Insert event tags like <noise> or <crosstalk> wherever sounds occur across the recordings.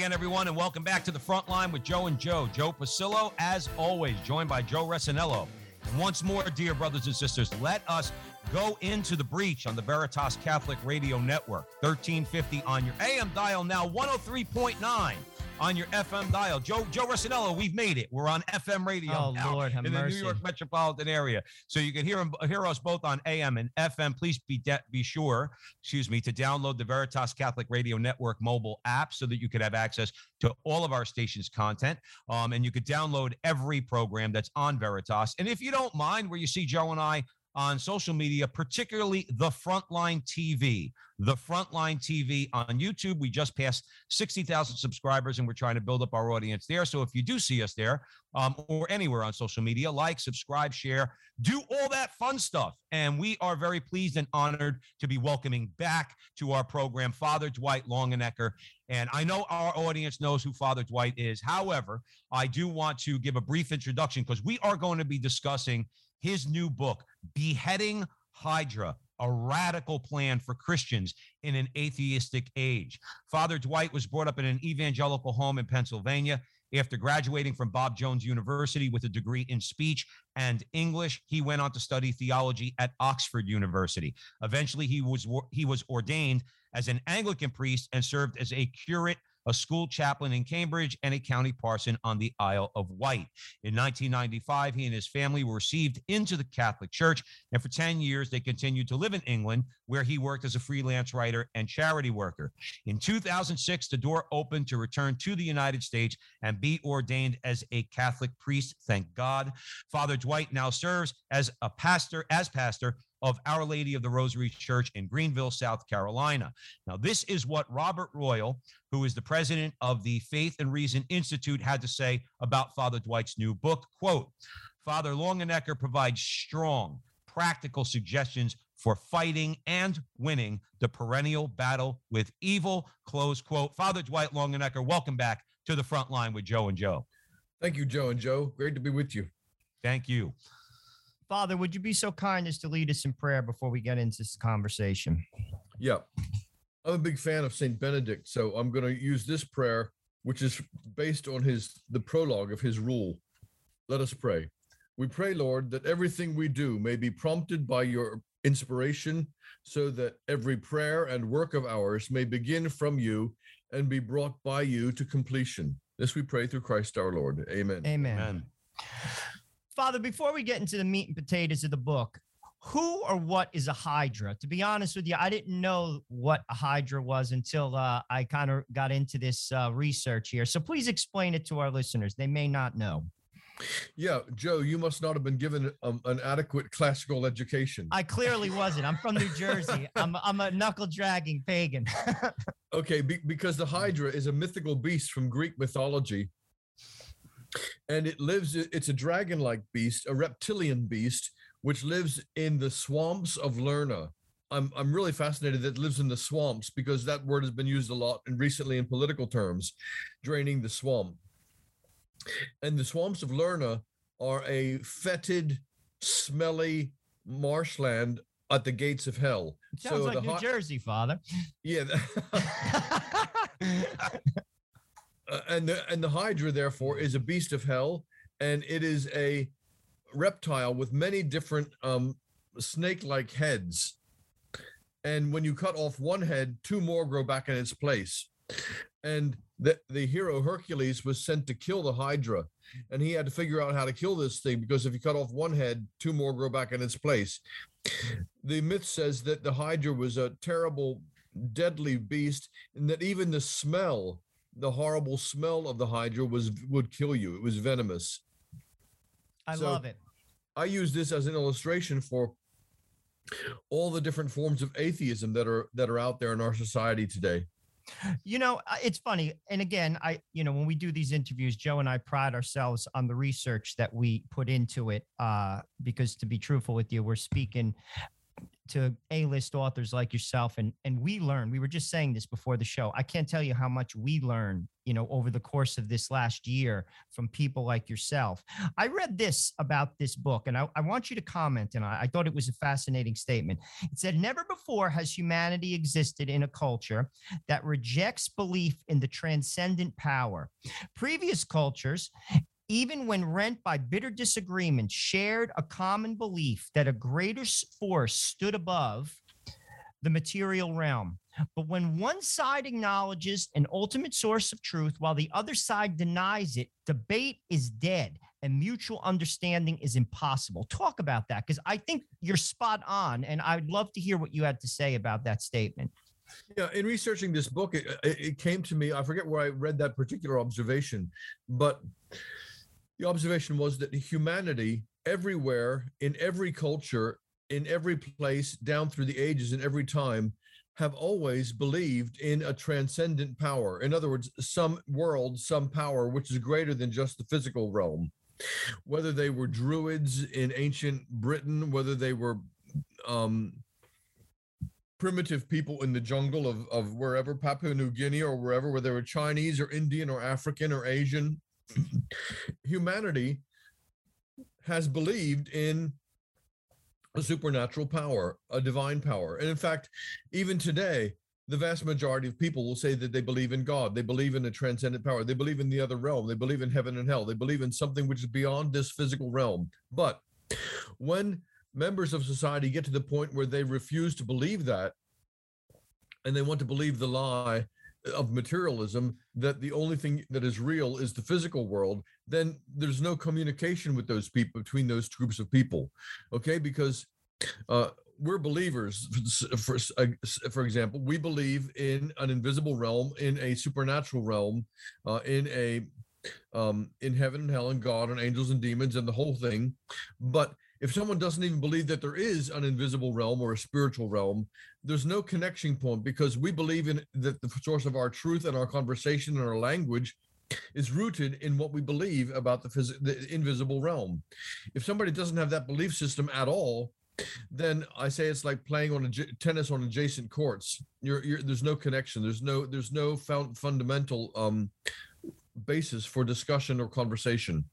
Again, everyone, and welcome back to the front line with Joe and Joe. Joe Pasillo, as always, joined by Joe Resinello. And once more, dear brothers and sisters, let us go into the breach on the Veritas Catholic Radio Network. 1350 on your AM dial now, 103.9 on your FM dial. Joe Joe Resinello, we've made it. We're on FM radio Oh, now Lord, in the mercy. New York metropolitan area. So you can hear hear us both on AM and FM. Please be de- be sure, excuse me, to download the Veritas Catholic Radio Network mobile app so that you could have access to all of our station's content. Um, and you could download every program that's on Veritas. And if you don't mind, where you see Joe and I on social media, particularly the Frontline TV. The Frontline TV on YouTube. We just passed 60,000 subscribers and we're trying to build up our audience there. So if you do see us there um, or anywhere on social media, like, subscribe, share, do all that fun stuff. And we are very pleased and honored to be welcoming back to our program Father Dwight Longenecker. And I know our audience knows who Father Dwight is. However, I do want to give a brief introduction because we are going to be discussing his new book, Beheading Hydra, a radical plan for Christians in an atheistic age. Father Dwight was brought up in an evangelical home in Pennsylvania. After graduating from Bob Jones University with a degree in speech and English, he went on to study theology at Oxford University. Eventually, he was he was ordained as an Anglican priest and served as a curate, a school chaplain in Cambridge, and a county parson on the Isle of Wight. In 1995, he and his family were received into the Catholic Church, and for 10 years, they continued to live in England, where he worked as a freelance writer and charity worker. In 2006, the door opened to return to the United States and be ordained as a Catholic priest. Thank God. Father Dwight now serves as a pastor, as pastor of Our Lady of the Rosary Church in Greenville, South Carolina. Now, this is what Robert Royal, who is the president of the Faith and Reason Institute, had to say about Father Dwight's new book. Quote, Father Longenecker provides strong, practical suggestions for fighting and winning the perennial battle with evil. Close quote. Father Dwight Longenecker, welcome back to the front line with Joe and Joe. Thank you, Joe and Joe. Great to be with you. Thank you. Father, would you be so kind as to lead us in prayer before we get into this conversation? Yeah. I'm a big fan of St. Benedict, so I'm going to use this prayer, which is based on his the prologue of his rule. Let us pray. We pray, Lord, that everything we do may be prompted by your inspiration, so that every prayer and work of ours may begin from you and be brought by you to completion. This we pray through Christ our Lord. Amen. Amen. Amen. Father, before we get into the meat and potatoes of the book, who or what is a hydra? To be honest with you, I didn't know what a hydra was until uh, I kind of got into this uh, research here. So please explain it to our listeners. They may not know. Yeah, Joe, you must not have been given um, an adequate classical education. I clearly wasn't. I'm from New Jersey. <laughs> I'm, I'm a knuckle dragging pagan. <laughs> Okay, be, because the Hydra is a mythical beast from Greek mythology. And it lives, it's a dragon like beast, a reptilian beast, which lives in the swamps of Lerna. I'm, I'm really fascinated that it lives in the swamps because that word has been used a lot and recently in political terms, draining the swamp. And the swamps of Lerna are a fetid, smelly marshland at the gates of hell. Sounds like New Hy- Jersey, Father. Yeah. <laughs> <laughs> <laughs> Uh, and the and the hydra therefore is a beast of hell and it is a reptile with many different um snake-like heads. And when you cut off one head two more grow back in its place. And the, the hero hercules was sent to kill the hydra and he had to figure out how to kill this thing because if you cut off one head two more grow back in its place. The myth says that the hydra was a terrible deadly beast and that even the smell the horrible smell of the hydra was would kill you it was venomous I So- love it. i use this as an illustration for all the different forms of atheism that are that are out there in our society today. You know, uh, it's funny. And again, I, you know, when we do these interviews, Joe and I pride ourselves on the research that we put into it. Uh, because to be truthful with you, we're speaking to A-list authors like yourself and and we learn we were just saying this before the show i can't tell you how much we learn you know over the course of this last year from people like yourself. I read this about this book and i, I want you to comment and I, I thought it was a fascinating statement. It said never before has humanity existed in a culture that rejects belief in the transcendent power. Previous cultures even when rent by bitter disagreement, shared a common belief that a greater force stood above the material realm. But when one side acknowledges an ultimate source of truth while the other side denies it, debate is dead and mutual understanding is impossible. Talk about that because I think you're spot on. And I'd love to hear what you had to say about that statement. Yeah, in researching this book, it, it came to me. I forget where I read that particular observation, but the observation was that humanity everywhere, in every culture, in every place, down through the ages, in every time, have always believed in a transcendent power. In other words, some world, some power which is greater than just the physical realm. Whether they were druids in ancient Britain, whether they were um, primitive people in the jungle of, of wherever, Papua New Guinea or wherever, whether they were Chinese or Indian or African or Asian, humanity has believed in a supernatural power, a divine power. And in fact, even today, the vast majority of people will say that they believe in God. They believe in a transcendent power. They believe in the other realm. They believe in heaven and hell. They believe in something which is beyond this physical realm. But when members of society get to the point where they refuse to believe that and they want to believe the lie of materialism that the only thing that is real is the physical world then there's no communication with those people between those groups of people okay? Because uh we're believers. For, for, example we believe in an invisible realm in a supernatural realm uh, in a um in heaven and hell and god and angels and demons and the whole thing. But if someone doesn't even believe that there is an invisible realm or a spiritual realm there's no connection point because we believe in that the source of our truth and our conversation and our language is rooted in what we believe about the, phys- the invisible realm. If somebody doesn't have that belief system at all, then I say it's like playing on a j- tennis on adjacent courts. You're, you're there's no connection. There's no there's no found fundamental um, basis for discussion or conversation.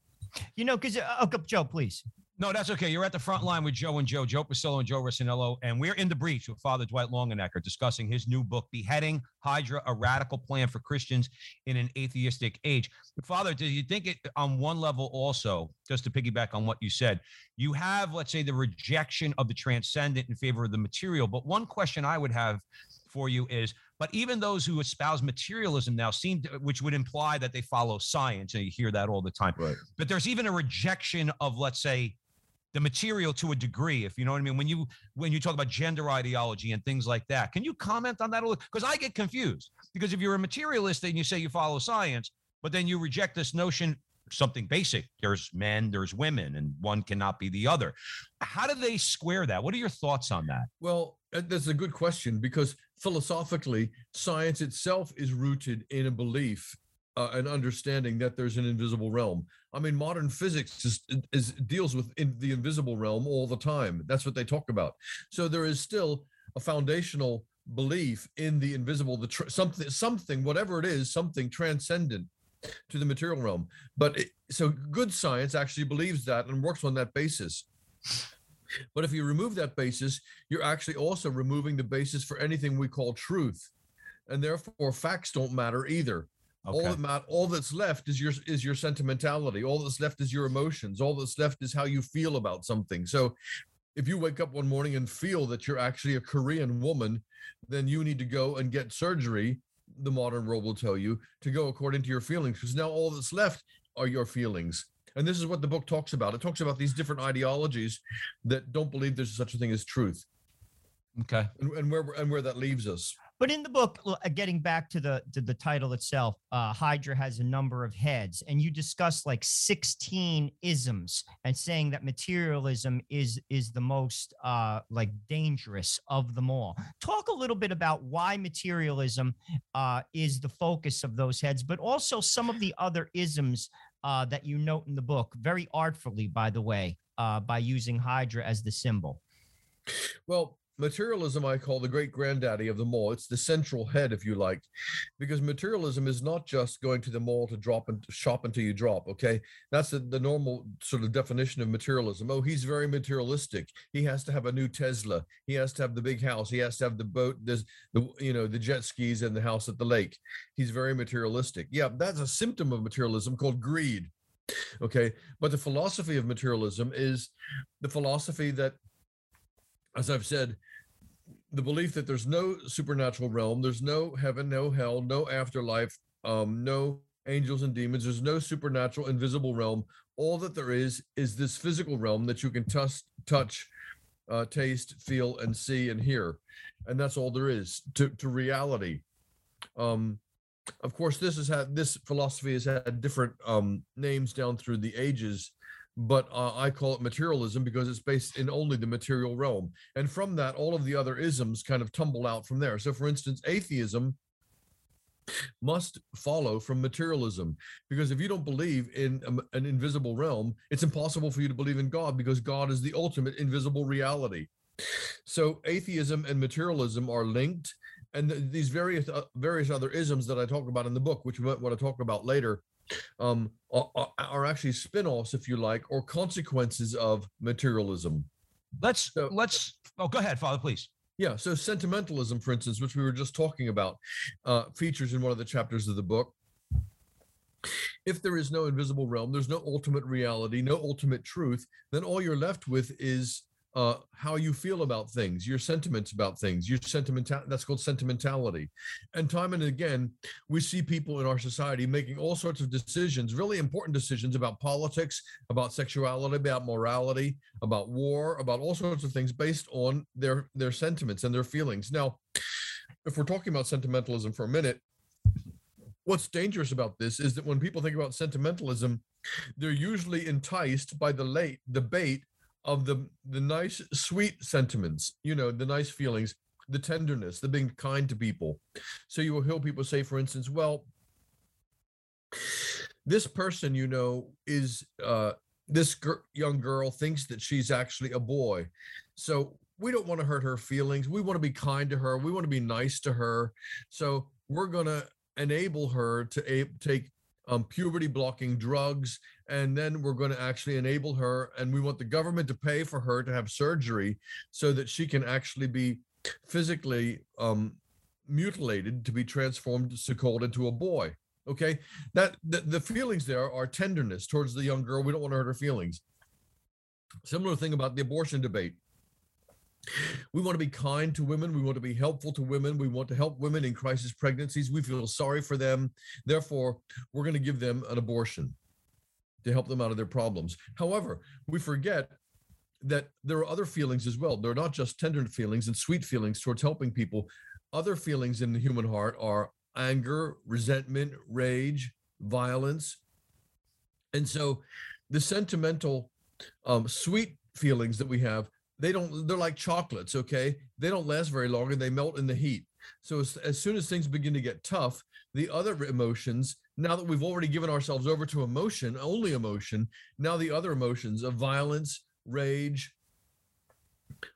You know, because, uh, okay, Joe, please. No, that's okay. You're at the front line with Joe and Joe, Joe Priscilla and Joe Rossinello, and we're in the breach with Father Dwight Longenecker discussing his new book, Beheading Hydra, a radical plan for Christians in an atheistic age. Father, do you think it on one level also, just to piggyback on what you said, you have, let's say, the rejection of the transcendent in favor of the material. But one question I would have for you is, but even those who espouse materialism now seem to, which would imply that they follow science, and you hear that all the time. Right. But there's even a rejection of, let's say, the material to a degree, if you know what I mean. When you when you talk about gender ideology and things like that, can you comment on that a little? Because I get confused. Because if you're a materialist and you say you follow science, but then you reject this notion something basic there's men there's women and one cannot be the other how do they square that what are your thoughts on that Well, that's a good question because philosophically, science itself is rooted in a belief, uh, an understanding that there's an invisible realm. I mean, modern physics is, is deals with in the invisible realm all the time. That's what they talk about. So there is still a foundational belief in the invisible, the tr- something, something, whatever it is, something transcendent to the material realm. But it, so good science actually believes that and works on that basis. But if you remove that basis, you're actually also removing the basis for anything we call truth. And therefore facts don't matter either. All that mat- all that's left is your is your sentimentality. All that's left is your emotions. All that's left is how you feel about something. So if you wake up one morning and feel that you're actually a Korean woman, then you need to go and get surgery. The modern world will tell you to go according to your feelings, because now all that's left are your feelings. And this is what the book talks about. It talks about these different ideologies that don't believe there's such a thing as truth okay and, and where and where that leaves us. But in the book, uh, getting back to the to the title itself, uh, Hydra has a number of heads, and you discuss like sixteen isms, and saying that materialism is is the most uh, like dangerous of them all. Talk a little bit about why materialism uh, is the focus of those heads, but also some of the other isms uh, that you note in the book, very artfully, by the way, uh, by using Hydra as the symbol. Well, materialism I call the great granddaddy of them all. It's the central head, if you like, because materialism is not just going to the mall to drop and shop until you drop. Okay, that's the, the normal sort of definition of materialism. Oh, he's very materialistic. He has to have a new Tesla. He has to have the big house. He has to have the boat. There's the you know the jet skis and the house at the lake. He's very materialistic. Yeah, that's a symptom of materialism called greed. Okay, but the philosophy of materialism is the philosophy that as I've said, the belief that there's no supernatural realm, there's no heaven, no hell, no afterlife, um, no angels and demons, there's no supernatural invisible realm. All that there is is this physical realm that you can touch, touch, uh, taste, feel, and see and hear, and that's all there is to to reality. Um, of course, this has had this philosophy has had different um, names down through the ages but uh, I call it materialism because it's based in only the material realm. And from that, all of the other isms kind of tumble out from there. So, for instance, atheism must follow from materialism because if you don't believe in a- an invisible realm, it's impossible for you to believe in God because God is the ultimate invisible reality. So, atheism and materialism are linked. And th- these various uh, various other isms that I talk about in the book, which we might want to talk about later, um, are, are- actually spin-offs, if you like, or consequences of materialism. Let's So- let's. Oh, go ahead, Father, please. Yeah. So sentimentalism, for instance, which we were just talking about, uh, features in one of the chapters of the book. If there is no invisible realm, there's no ultimate reality, no ultimate truth, then all you're left with is uh, how you feel about things, your sentiments about things, your sentimental. That's called sentimentality. And time and again, we see people in our society making all sorts of decisions, really important decisions about politics, about sexuality, about morality, about war, about all sorts of things based on their their sentiments and their feelings. Now, if we're talking about sentimentalism for a minute, what's dangerous about this is that when people think about sentimentalism, they're usually enticed by the late bait of the the nice sweet sentiments, you know, the nice feelings, the tenderness, the being kind to people. So you will hear people say, for instance, well, this person, you know, is uh this gir- young girl thinks that she's actually a boy. So we don't want to hurt her feelings. We want to be kind to her. We want to be nice to her. So we're going to enable her to a- take um, puberty blocking drugs. And then we're going to actually enable her. And we want the government to pay for her to have surgery so that she can actually be physically um, mutilated to be transformed, called, into a boy. Okay. That the, the feelings there are tenderness towards the young girl. We don't want to hurt her feelings. Similar thing about the abortion debate. We want to be kind to women. We want to be helpful to women. We want to help women in crisis pregnancies. We feel sorry for them. Therefore, we're going to give them an abortion to help them out of their problems. However, we forget that there are other feelings as well. They're not just tender feelings and sweet feelings towards helping people. Other feelings in the human heart are anger, resentment, rage, violence. And so the sentimental, um, sweet feelings that we have, they don't, they're like chocolates, okay? They don't last very long and they melt in the heat. So as, as soon as things begin to get tough, the other emotions, now that we've already given ourselves over to emotion, only emotion, now the other emotions of violence, rage,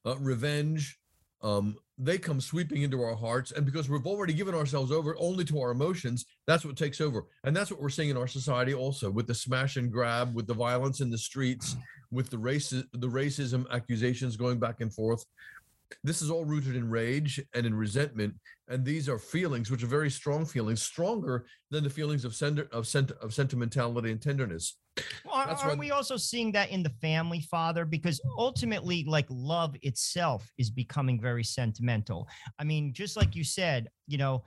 uh, revenge, um, they come sweeping into our hearts. And because we've already given ourselves over only to our emotions, that's what takes over. And that's what we're seeing in our society also with the smash and grab, with the violence in the streets, with the race, the racism accusations going back and forth. This is all rooted in rage and in resentment. And these are feelings, which are very strong feelings, stronger than the feelings of, sender, of, sent, of sentimentality and tenderness. Well, Are, That's aren't what- we also seeing that in the family, Father? Because ultimately, like love itself is becoming very sentimental. I mean, just like you said, you know,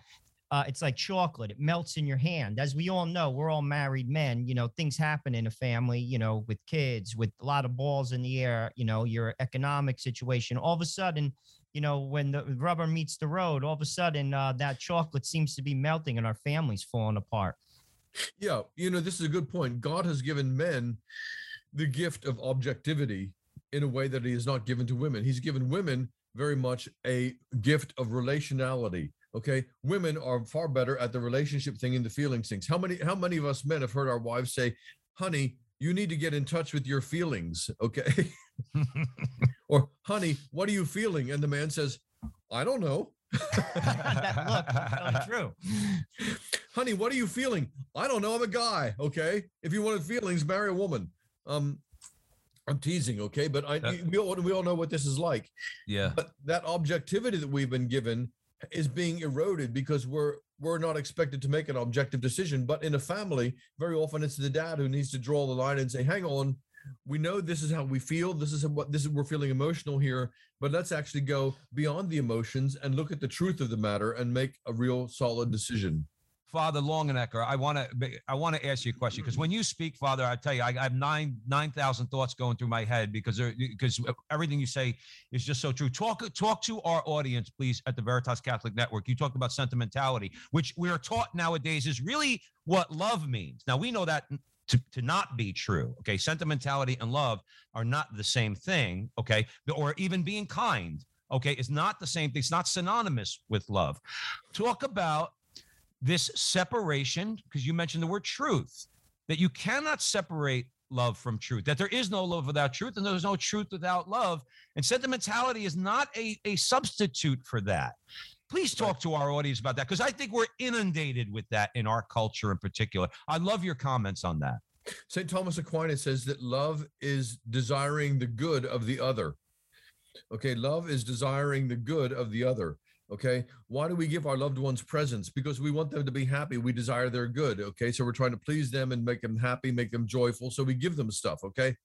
uh, it's like chocolate; it melts in your hand. As we all know, we're all married men. You know, things happen in a family. You know, with kids, with a lot of balls in the air. You know, your economic situation. All of a sudden, you know, when the rubber meets the road, all of a sudden uh, that chocolate seems to be melting and our family's falling apart. Yeah, you know, this is a good point. God has given men the gift of objectivity in a way that he has not given to women. He's given women very much a gift of relationality. Okay, women are far better at the relationship thing and the feelings things. How many how many of us men have heard our wives say, "Honey, you need to get in touch with your feelings." Okay, <laughs> or "Honey, what are you feeling?" And the man says, "I don't know." that <laughs> look, <laughs> true. Honey, what are you feeling? I don't know. I'm a guy. Okay, if you wanted feelings, marry a woman. Um, I'm teasing, okay, but I we all we all know what this is like. Yeah. But that objectivity that we've been given is being eroded because we're we're not expected to make an objective decision. But in a family, very often it's the dad who needs to draw the line and say, "Hang on, we know this is how we feel. This is what this is. We're feeling emotional here, but let's actually go beyond the emotions and look at the truth of the matter and make a real solid decision." Father Longenecker, I want to I want to ask you a question because when you speak, Father, I tell you, I, I have nine nine thousand thoughts going through my head because because everything you say is just so true. Talk talk to our audience, please, at the Veritas Catholic Network. You talked about sentimentality, which we are taught nowadays is really what love means. Now we know that to, to not be true. Okay, sentimentality and love are not the same thing. Okay, or even being kind. Okay, is not the same thing. It's not synonymous with love. Talk about this separation, because you mentioned the word truth, that you cannot separate love from truth, that there is no love without truth, and there's no truth without love. And sentimentality is not a, a substitute for that. Please talk to our audience about that, because I think we're inundated with that in our culture in particular. I love your comments on that. St. Thomas Aquinas says that love is desiring the good of the other. Okay, love is desiring the good of the other. Okay, why do we give our loved ones presents? Because we want them to be happy. We desire their good. Okay, so we're trying to please them and make them happy, make them joyful. So we give them stuff. Okay,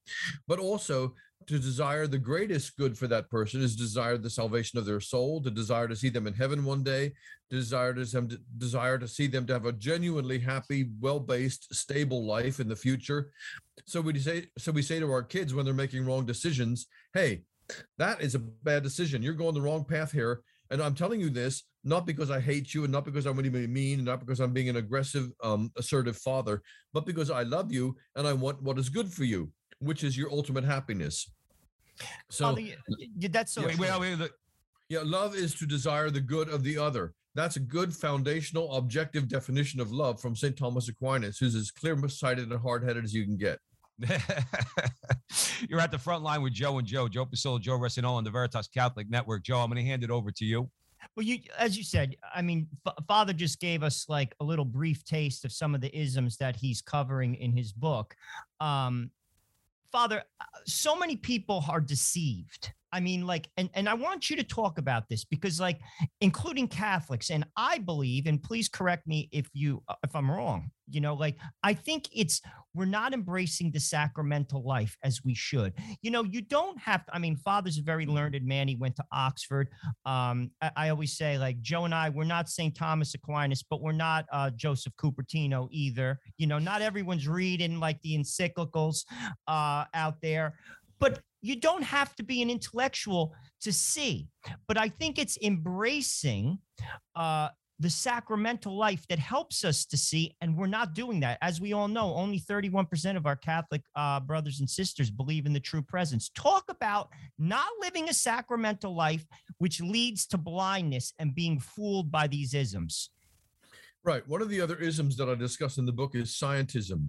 but also to desire the greatest good for that person is desire the salvation of their soul, to desire to see them in heaven one day, desire to them desire to see them to have a genuinely happy, well-based, stable life in the future. So we say so we say to our kids when they're making wrong decisions, hey, that is a bad decision. You're going the wrong path here. And I'm telling you this not because I hate you and not because I'm going to be mean and not because I'm being an aggressive, um, assertive father, but because I love you and I want what is good for you, which is your ultimate happiness. So, Father, y- y- that's so wait, true. wait, wait, look. yeah, love is to desire the good of the other. That's a good foundational, objective definition of love from St. Thomas Aquinas, who's as clear sighted and hard headed as you can get. <laughs> You're at the front line with Joe and Joe, Joe Pasillo, Joe Ressino on the Veritas Catholic Network. Joe, I'm going to hand it over to you. Well, you, as you said, I mean, F- Father just gave us like a little brief taste of some of the isms that he's covering in his book. Um, Father, uh, so many people are deceived. I mean, like, and, and I want you to talk about this because, like, including Catholics, and I believe, and please correct me if you uh, if I'm wrong. You know, like, I think it's we're not embracing the sacramental life as we should. You know, you don't have. I mean, Father's a very learned man. He went to Oxford. Um, I, I always say, like, Joe and I, we're not St. Thomas Aquinas, but we're not uh, Joseph Cupertino either. You know, not everyone's reading like the encyclicals uh, out there, but you don't have to be an intellectual to see. But I think it's embracing uh, the sacramental life that helps us to see, and we're not doing that. As we all know, only 31% of our Catholic uh, brothers and sisters believe in the true presence. Talk about not living a sacramental life, which leads to blindness and being fooled by these isms. Right. One of the other isms that I discuss in the book is scientism.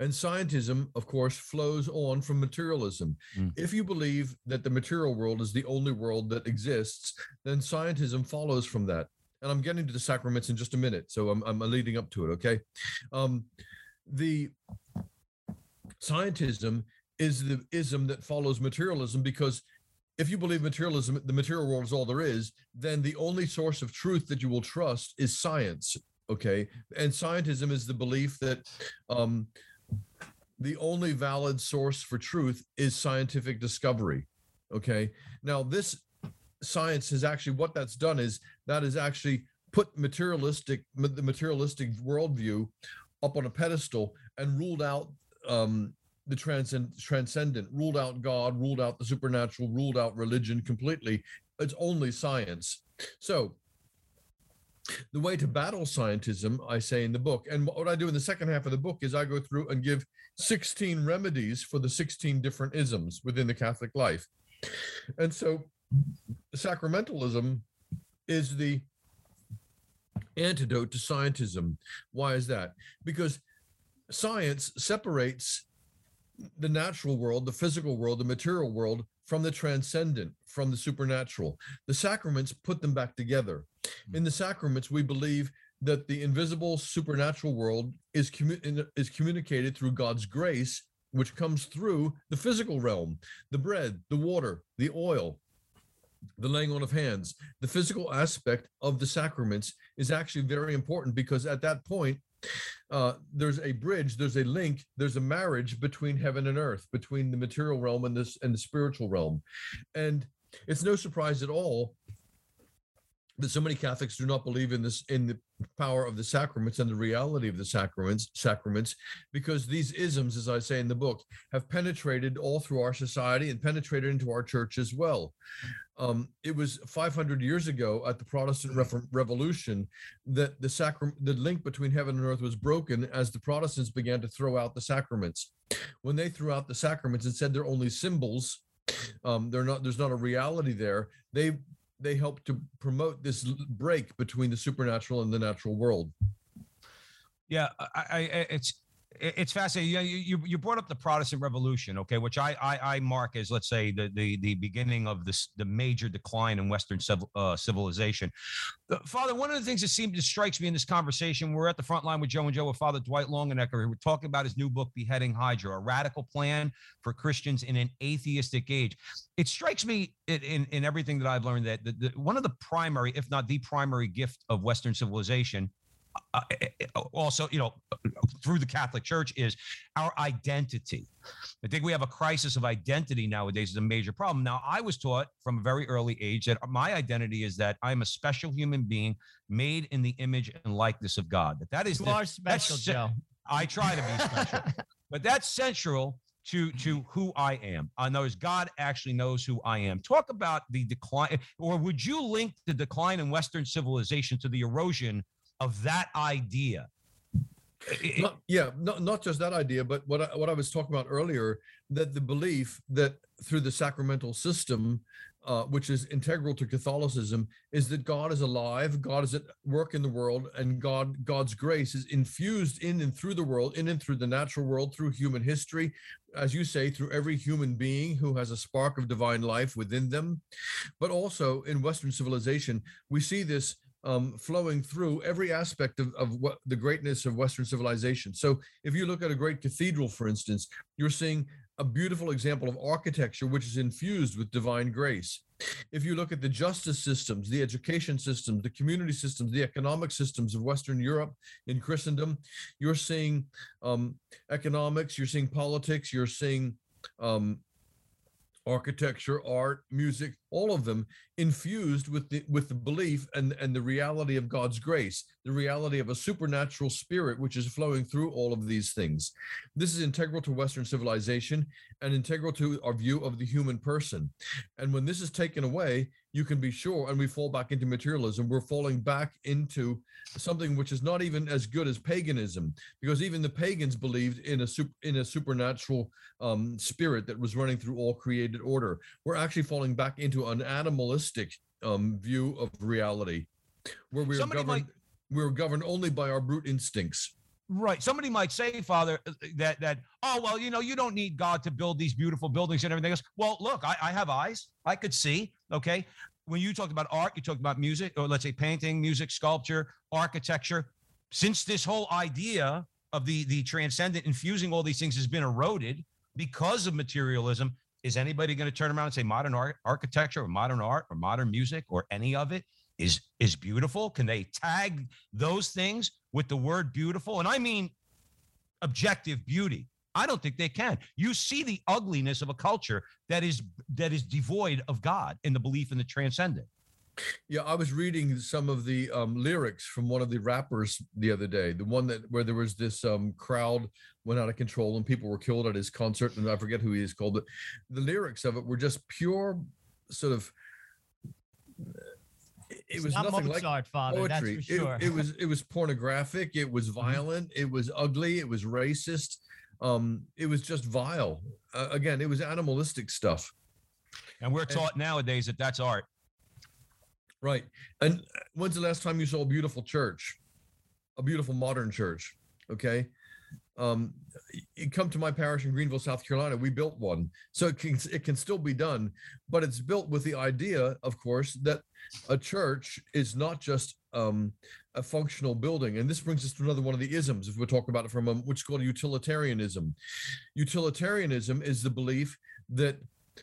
And scientism, of course, flows on from materialism. Mm. If you believe that the material world is the only world that exists, then scientism follows from that. And I'm getting to the sacraments in just a minute. So I'm, I'm leading up to it. Okay. Um, the scientism is the ism that follows materialism because if you believe materialism, the material world is all there is, then the only source of truth that you will trust is science okay? And scientism is the belief that um, the only valid source for truth is scientific discovery okay? Now this science has actually what that's done is that is actually put materialistic the materialistic worldview up on a pedestal and ruled out um, the transcend, transcendent ruled out god ruled out the supernatural ruled out religion completely. It's only science. So the way to battle scientism, I say in the book, and what I do in the second half of the book is I go through and give 16 remedies for the 16 different isms within the Catholic life. And so sacramentalism is the antidote to scientism. Why is that? Because science separates the natural world, the physical world, the material world from the transcendent, from the supernatural. The sacraments put them back together. Hmm. In the sacraments, we believe that the invisible supernatural world is commu- is communicated through God's grace, which comes through the physical realm, the bread, the water, the oil, the laying on of hands. The physical aspect of the sacraments is actually very important because at that point, uh, there's a bridge, there's a link, there's a marriage between heaven and earth, between the material realm and this and the spiritual realm. And it's no surprise at all that so many Catholics do not believe in this in the power of the sacraments and the reality of the sacraments sacraments because these isms as I say in the book have penetrated all through our society and penetrated into our church as well. Um, it was 500 years ago at the Protestant Revolution that the sacrament the link between heaven and earth was broken as the Protestants began to throw out the sacraments. When they threw out the sacraments and said they're only symbols um, they're not there's not a reality there they they help to promote this break between the supernatural and the natural world. Yeah, I, I it's it- it's fascinating. You, you you brought up the Protestant Revolution, okay, which I I, I mark as let's say the the the beginning of this the major decline in Western civil, uh, civilization. Uh, Father, one of the things that seems to strikes me in this conversation, we're at the front line with Joe and Joe with Father Dwight Longenecker. We're talking about his new book, Beheading Hydra, a radical plan for Christians in an atheistic age. It strikes me in in, in everything that I've learned that the, the, one of the primary, if not the primary gift of Western civilization Uh, eh, eh, eh, also, you know, through the Catholic Church is our identity. I think we have a crisis of identity nowadays is a major problem. Now, I was taught from a very early age that my identity is that I'm a special human being made in the image and likeness of God. That that is You the, are special, Joe. I try to be special, <laughs> but that's central to to who I am. Uh, I know God actually knows who I am. Talk about the decline, or would you link the decline in Western civilization to the erosion of that idea? Not, yeah, not not just that idea, but what I, what I was talking about earlier, that the belief that through the sacramental system, uh, which is integral to Catholicism, is that God is alive, God is at work in the world, and God God's grace is infused in and through the world, in and through the natural world, through human history, as you say, through every human being who has a spark of divine life within them. But also in Western civilization, we see this um, flowing through every aspect of, of what the greatness of Western civilization. So if you look at a great cathedral, for instance, you're seeing a beautiful example of architecture which is infused with divine grace. If you look at the justice systems, the education systems, the community systems, the economic systems of Western Europe in Christendom, you're seeing um, economics, you're seeing politics, you're seeing um, architecture, art, music, all of them infused with the with the belief and and the reality of God's grace, the reality of a supernatural spirit which is flowing through all of these things. This is integral to Western civilization and integral to our view of the human person. And when this is taken away, you can be sure, and we fall back into materialism, we're falling back into something which is not even as good as paganism, because even the pagans believed in a sup- in a supernatural um, spirit that was running through all created order. We're actually falling back into an animalistic um, view of reality, where we're governed. might- We're governed only by our brute instincts. Right. Somebody might say, Father, uh, that that oh well, you know, you don't need God to build these beautiful buildings and everything else. Well, look, I, I have eyes. I could see. Okay. When you talked about art, you talked about music, or let's say painting, music, sculpture, architecture. Since this whole idea of the the transcendent infusing all these things has been eroded because of materialism, is anybody going to turn around and say modern art, architecture, or modern art, or modern music, or any of it is is beautiful? Can they tag those things with the word beautiful? And I mean objective beauty. I don't think they can. You see the ugliness of a culture that is that is devoid of God and the belief in the transcendent. Yeah, I was reading some of the um, lyrics from one of the rappers the other day. The one that where there was this um, crowd went out of control and people were killed at his concert, and I forget who he is called. But the lyrics of it were just pure, sort of it It's was not nothing like Mozart, Father. That's poetry. for sure. Mm-hmm. It, it was it was pornographic. It was violent. It was ugly. It was racist. Um, it was just vile. Uh, again, it was animalistic stuff. And we're taught nowadays that that's art. Right. And uh, when's the last time you saw a beautiful church? A beautiful modern church. Okay. Um, you come to my parish in Greenville, South Carolina. We built one, so it can it can still be done, but it's built with the idea, of course, that a church is not just um, a functional building. And this brings us to another one of the isms, if we're talking about it from a, which is called utilitarianism. Utilitarianism is the belief that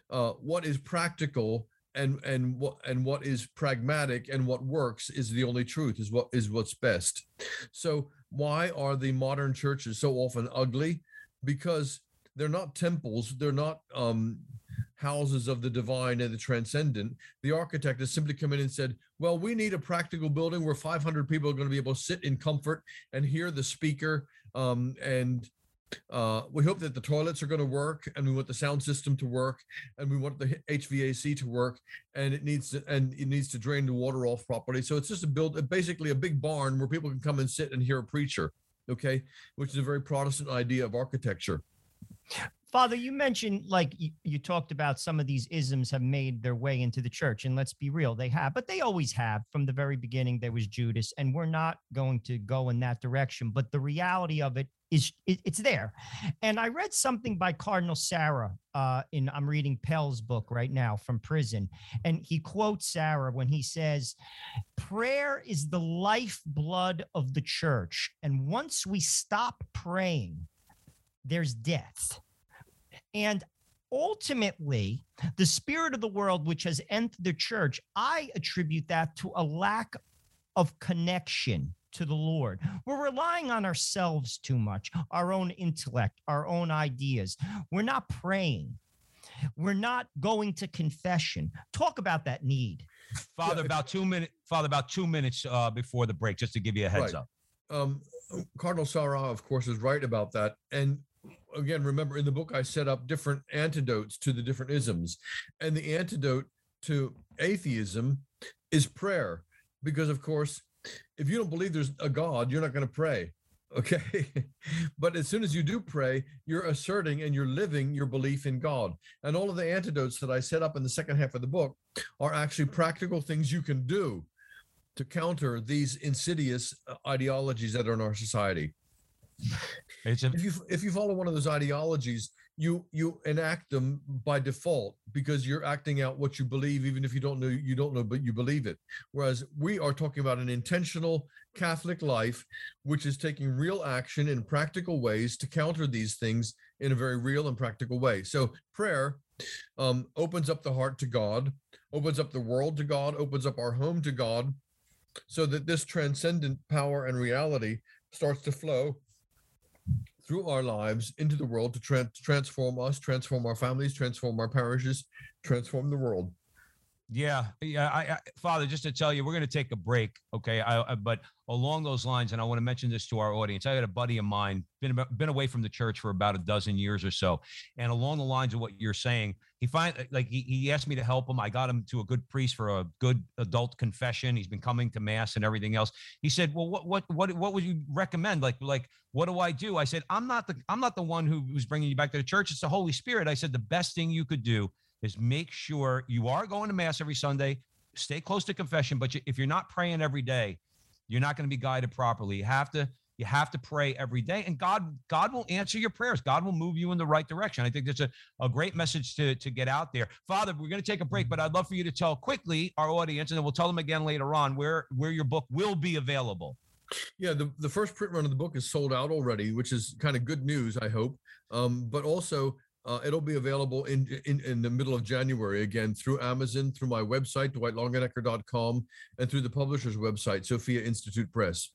uh, what is practical and and what and what is pragmatic and what works is the only truth is what is what's best. So why are the modern churches so often ugly? Because they're not temples they're not um houses of the divine and the transcendent. The architect has simply come in and said well we need a practical building where 500 people are going to be able to sit in comfort and hear the speaker um and uh, we hope that the toilets are going to work and we want the sound system to work and we want the HVAC to work and it needs to and it needs to drain the water off properly. So it's just a build basically a big barn where people can come and sit and hear a preacher, okay, which is a very Protestant idea of architecture. Father, you mentioned like you, you talked about some of these isms have made their way into the church, and let's be real, they have, but they always have. From the very beginning, there was Judas, and we're not going to go in that direction. But the reality of it is, it, it's there. And I read something by Cardinal Sarah uh, in I'm reading Pell's book right now from prison, and he quotes Sarah when he says, "Prayer is the lifeblood of the church, and once we stop praying, there's death." And ultimately, the spirit of the world, which has entered the church, I attribute that to a lack of connection to the Lord. We're relying on ourselves too much, our own intellect, our own ideas. We're not praying. We're not going to confession. Talk about that need. Father, about two minutes. Father, about two minutes uh, before the break, just to give you a heads Right. up. um, Cardinal Sarah, of course, is right about that. And again, remember in the book, I set up different antidotes to the different isms. And the antidote to atheism is prayer. Because, of course, if you don't believe there's a God, you're not going to pray. <laughs> Okay. but as soon as you do pray, you're asserting and you're living your belief in God. And all of the antidotes that I set up in the second half of the book are actually practical things you can do to counter these insidious uh, ideologies that are in our society. If you if you follow one of those ideologies, you you enact them by default because you're acting out what you believe, even if you don't know you don't know, but you believe it. Whereas we are talking about an intentional Catholic life, which is taking real action in practical ways to counter these things in a very real and practical way. So prayer um, opens up the heart to God, opens up the world to God, opens up our home to God, so that this transcendent power and reality starts to flow through our lives into the world to tran- transform us, transform our families, transform our parishes, transform the world. Yeah, yeah. I, I, Father, just to tell you, we're going to take a break, okay? I, I, but along those lines, and I want to mention this to our audience. I had a buddy of mine been been away from the church for about a dozen years or so, and along the lines of what you're saying, he find like he, he asked me to help him. I got him to a good priest for a good adult confession. He's been coming to mass and everything else. He said, "Well, what what what what would you recommend? Like like what do I do?" I said, "I'm not the I'm not the one who, who's bringing you back to the church. It's the Holy Spirit." I said, "The best thing you could do." Is make sure you are going to mass every Sunday. Stay close to confession, but you, if you're not praying every day, you're not going to be guided properly. You have to you have to pray every day, and God God will answer your prayers. God will move you in the right direction. I think that's a, a great message to to get out there. Father, we're going to take a break, but I'd love for you to tell quickly our audience, and then we'll tell them again later on where where your book will be available. Yeah, the, the first print run of the book is sold out already, which is kind of good news, I hope. Um, but also, uh, it'll be available in, in in the middle of January again through Amazon, through my website, dwightlongenecker.com, and through the publisher's website, Sophia Institute Press.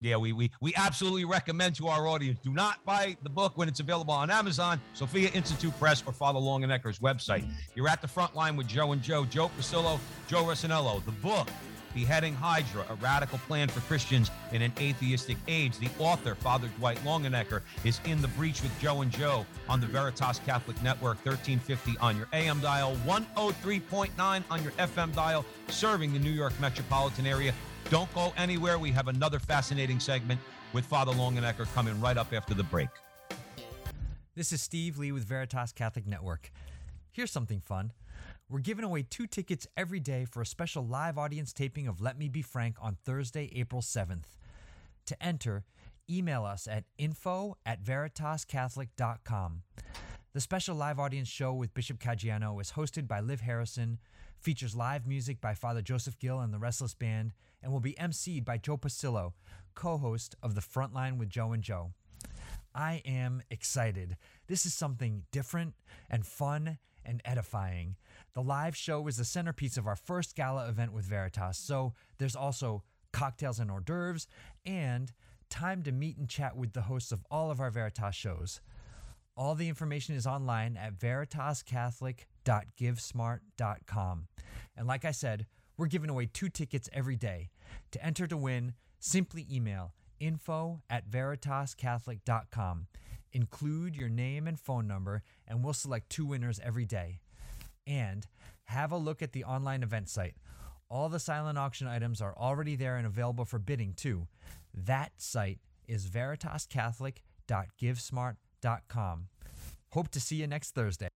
Yeah, we we we absolutely recommend to our audience do not buy the book when it's available on Amazon, Sophia Institute Press, or Father Longenecker's website. You're at the front line with Joe and Joe, Joe Priscillo, Joe Rossinello. The book Beheading Hydra, a radical plan for Christians in an atheistic age. The author, Father Dwight Longenecker, is in the breach with Joe and Joe on the Veritas Catholic Network, 1350 on your AM dial, 103.9 on your FM dial, serving the New York metropolitan area. Don't go anywhere. We have another fascinating segment with Father Longenecker coming right up after the break. This is Steve Lee with Veritas Catholic Network. Here's something fun. We're giving away two tickets every day for a special live audience taping of Let Me Be Frank on Thursday, April 7th. To enter, email us at info at veritascatholic.com. The special live audience show with Bishop Caggiano is hosted by Liv Harrison, features live music by Father Joseph Gill and the Restless Band, and will be emceed by Joe Pasillo, co host of The Frontline with Joe and Joe. I am excited. This is something different and fun and edifying. The live show is the centerpiece of our first gala event with Veritas, so there's also cocktails and hors d'oeuvres and time to meet and chat with the hosts of all of our Veritas shows. All the information is online at veritascatholic.givesmart.com. And like I said, we're giving away two tickets every day. To enter to win, simply email info at veritascatholic.com. Include your name and phone number, and we'll select two winners every day. And have a look at the online event site. All the silent auction items are already there and available for bidding too. That site is veritascatholic.givesmart.com. Hope to see you next Thursday.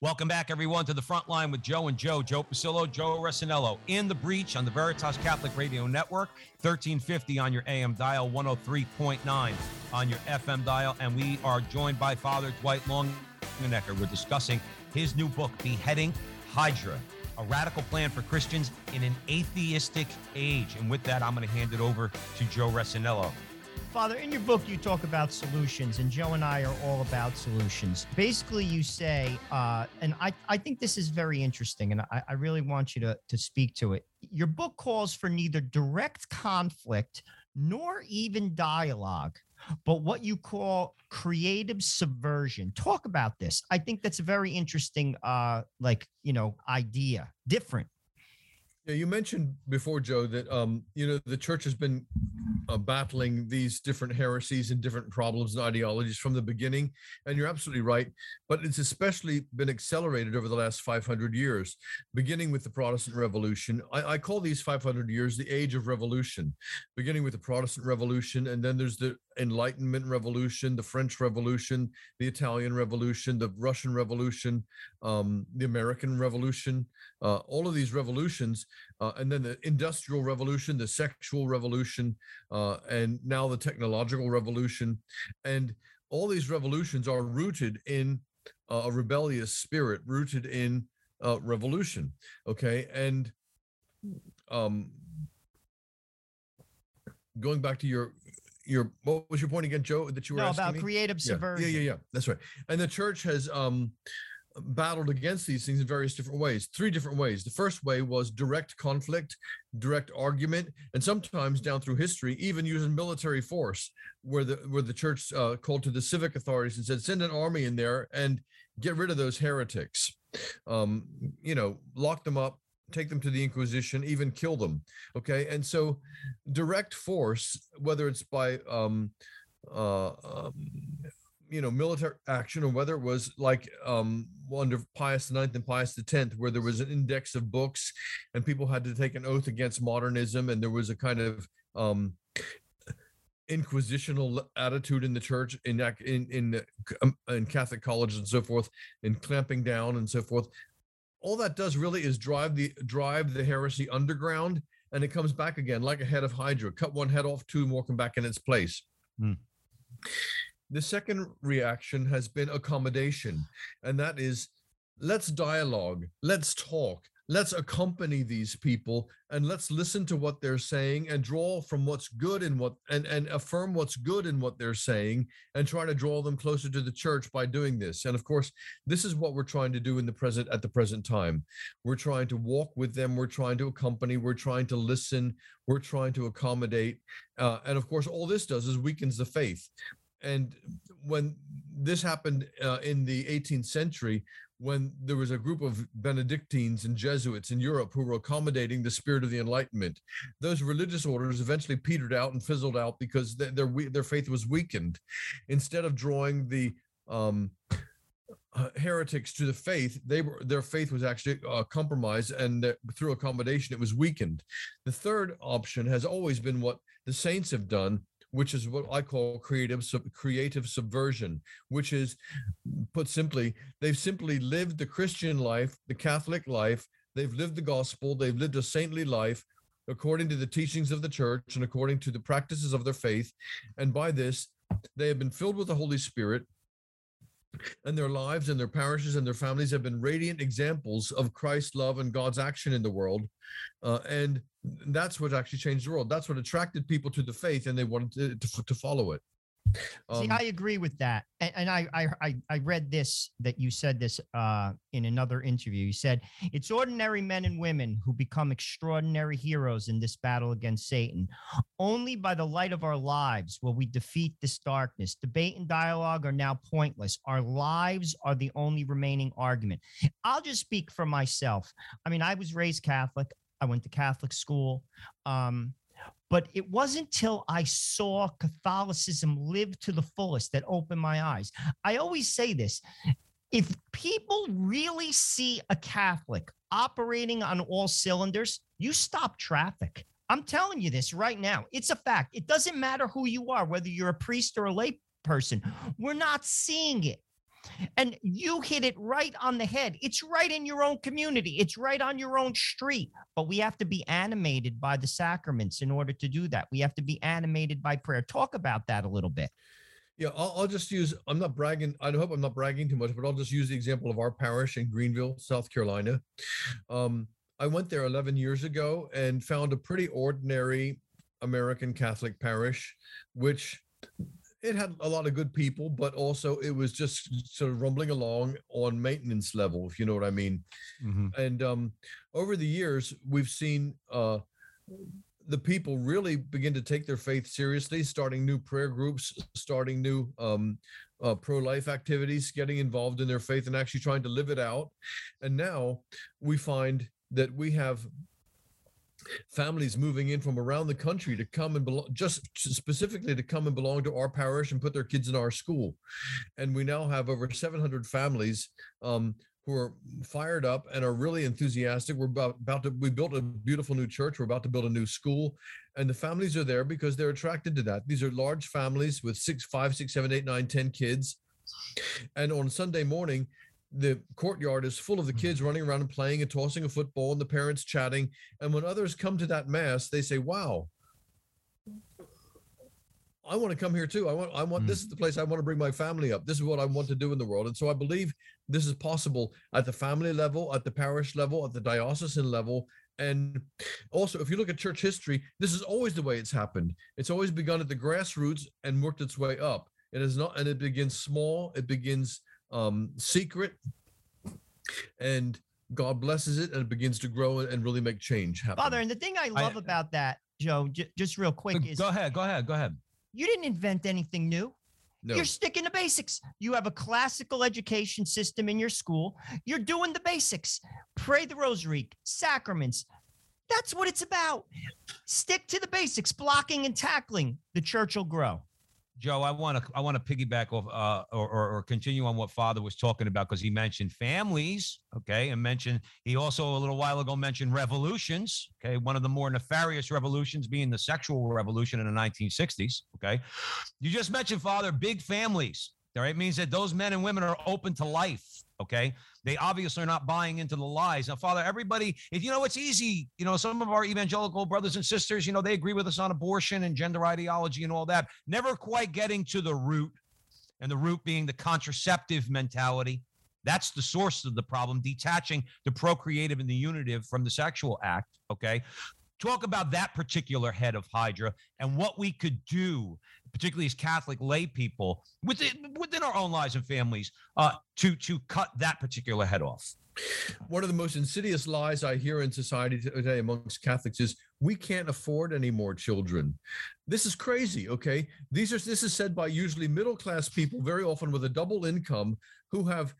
Welcome back, everyone, to the front line with Joe and Joe, Joe Pasillo, Joe Resinello, in the breach on the Veritas Catholic Radio Network, 1350 on your AM dial, 103.9 on your FM dial, and we are joined by Father Dwight Longenecker. We're discussing his new book, Beheading Hydra, a radical plan for Christians in an atheistic age. And with that, I'm going to hand it over to Joe Resinello. Father, in your book, you talk about solutions, and Joe and I are all about solutions. Basically, you say, uh, and I, I think this is very interesting, and I, I really want you to, to speak to it. Your book calls for neither direct conflict nor even dialogue, but what you call creative subversion. Talk about this. I think that's a very interesting, uh, like, you know, idea, different. Yeah, you mentioned before, Joe, that um, you know the church has been uh, battling these different heresies and different problems and ideologies from the beginning, and you're absolutely right. But it's especially been accelerated over the last 500 years, beginning with the Protestant Revolution. I, I call these 500 years the age of revolution, beginning with the Protestant Revolution, and then there's the Enlightenment Revolution, the French Revolution, the Italian Revolution, the Russian Revolution, um, the American Revolution, uh, all of these revolutions, uh, and then the Industrial Revolution, the Sexual Revolution, uh, and now the Technological Revolution. And all these revolutions are rooted in a rebellious spirit, rooted in uh, revolution. Okay. And um, going back to your your what was your point again, Joe? That you were no, asking about me? creative Yeah, subversion. Yeah, yeah, yeah. That's right. And the church has um battled against these things in various different ways. Three different ways. The first way was direct conflict, direct argument, and sometimes down through history, even using military force, where the where the church uh, called to the civic authorities and said, send an army in there and get rid of those heretics. Um, you know, lock them up, take them to the Inquisition, even kill them. Okay, and so direct force, whether it's by um, uh, um, you know military action or whether it was like um under pius IX and pius x where there was an index of books and people had to take an oath against modernism and there was a kind of um inquisitional attitude in the church in in in, um, in catholic colleges and so forth in clamping down and so forth. All that does really is drive the drive the heresy underground and it comes back again like a head of hydra. Cut one head off two more come back in its place. Hmm. The second reaction has been accommodation, and that is let's dialogue, let's talk, let's accompany these people, and let's listen to what they're saying and draw from what's good in what and, and affirm what's good in what they're saying and try to draw them closer to the church by doing this. And of course, this is what we're trying to do in the present at the present time. We're trying to walk with them, we're trying to accompany, we're trying to listen, we're trying to accommodate. Uh, and of course, all this does is weakens the faith and when this happened uh, in the 18th century when there was a group of Benedictines and Jesuits in Europe who were accommodating the spirit of the Enlightenment. Those religious orders eventually petered out and fizzled out because their their, their faith was weakened. Instead of drawing the um, uh, heretics to the faith, they were their faith was actually uh, compromised, and that through accommodation, it was weakened. The third option has always been what the saints have done, which is what I call creative sub- creative subversion, which is put simply, they've simply lived the Christian life, the Catholic life. They've lived the gospel. They've lived a saintly life according to the teachings of the church and according to the practices of their faith. And by this, they have been filled with the Holy Spirit. And their lives and their parishes and their families have been radiant examples of Christ's love and God's action in the world. Uh, and that's what actually changed the world. That's what attracted people to the faith and they wanted to, to, to follow it. See, Um, I agree with that, and, and I, I I I read this that you said this uh, in another interview. You said it's ordinary men and women who become extraordinary heroes in this battle against Satan. Only by the light of our lives will we defeat this darkness. Debate and dialogue are now pointless. Our lives are the only remaining argument. I'll just speak for myself. I mean, I was raised Catholic. I went to Catholic school. Um, but it wasn't till I saw Catholicism live to the fullest that opened my eyes. I always say this if people really see a Catholic operating on all cylinders, you stop traffic. I'm telling you this right now. It's a fact. It doesn't matter who you are, whether you're a priest or a lay person. We're not seeing it. And you hit it right on the head. It's right in your own community, it's right on your own street. But we have to be animated by the sacraments in order to do that. We have to be animated by prayer. Talk about that a little bit. Yeah, I'll, I'll just use, I'm not bragging, I hope I'm not bragging too much, but I'll just use the example of our parish in Greenville, South Carolina. Um, I went there 11 years ago and found a pretty ordinary American Catholic parish, which it had a lot of good people, but also it was just sort of rumbling along on maintenance level, if you know what I mean. Mhm. And um, over the years, we've seen uh, the people really begin to take their faith seriously, starting new prayer groups, starting new um, uh, pro life activities, getting involved in their faith and actually trying to live it out. And now we find that we have families moving in from around the country to come and belong just specifically to come and belong to our parish and put their kids in our school. And we now have over 700 families um, who are fired up and are really enthusiastic. We're about, about to we built a beautiful new church. We're about to build a new school. And the families are there because they're attracted to that. These are large families with six five six seven eight nine ten kids. And on sunday morning the courtyard is full of the kids running around and playing and tossing a football and the parents chatting and when others come to that mass they say wow I want to come here too. I want, I want, Mm. this is the place I want to bring my family up. This is what I want to do in the world. And so I believe this is possible at the family level, at the parish level, at the diocesan level. And also, if you look at church history, this is always the way it's happened. It's always begun at the grassroots and worked its way up. It is not, and it begins small, it begins um, secret, and God blesses it and it begins to grow and, and really make change happen. Father, and the thing I I- love about that, Joe, j- just real quick, is Go ahead. Go ahead. Go ahead. you didn't invent anything new. no. You're sticking to basics. You have a classical education system in your school. You're doing the basics. Pray the rosary, sacraments. That's what it's about. Stick to the basics, blocking and tackling. The church will grow. Joe, I want to I want to piggyback off uh, or, or or continue on what Father was talking about because he mentioned families, okay, and mentioned he also a little while ago mentioned revolutions, okay, one of the more nefarious revolutions being the sexual revolution in the 1960s, okay. You just mentioned Father, big families, all right, means that those men and women are open to life, okay. They obviously are not buying into the lies. Now, Father, everybody, if you know, it's easy. You know, some of our evangelical brothers and sisters, you know, they agree with us on abortion and gender ideology and all that. Never quite getting to the root, and the root being the contraceptive mentality. That's the source of the problem, detaching the procreative and the unitive from the sexual act. Okay. Talk about that particular head of Hydra and what we could do, particularly as Catholic lay people within, within our own lives and families, uh, to, to cut that particular head off. one of the most insidious lies I hear in society today amongst Catholics is we can't afford any more children. This is crazy. Okay, these are this is said by usually middle class people, very often with a double income, who have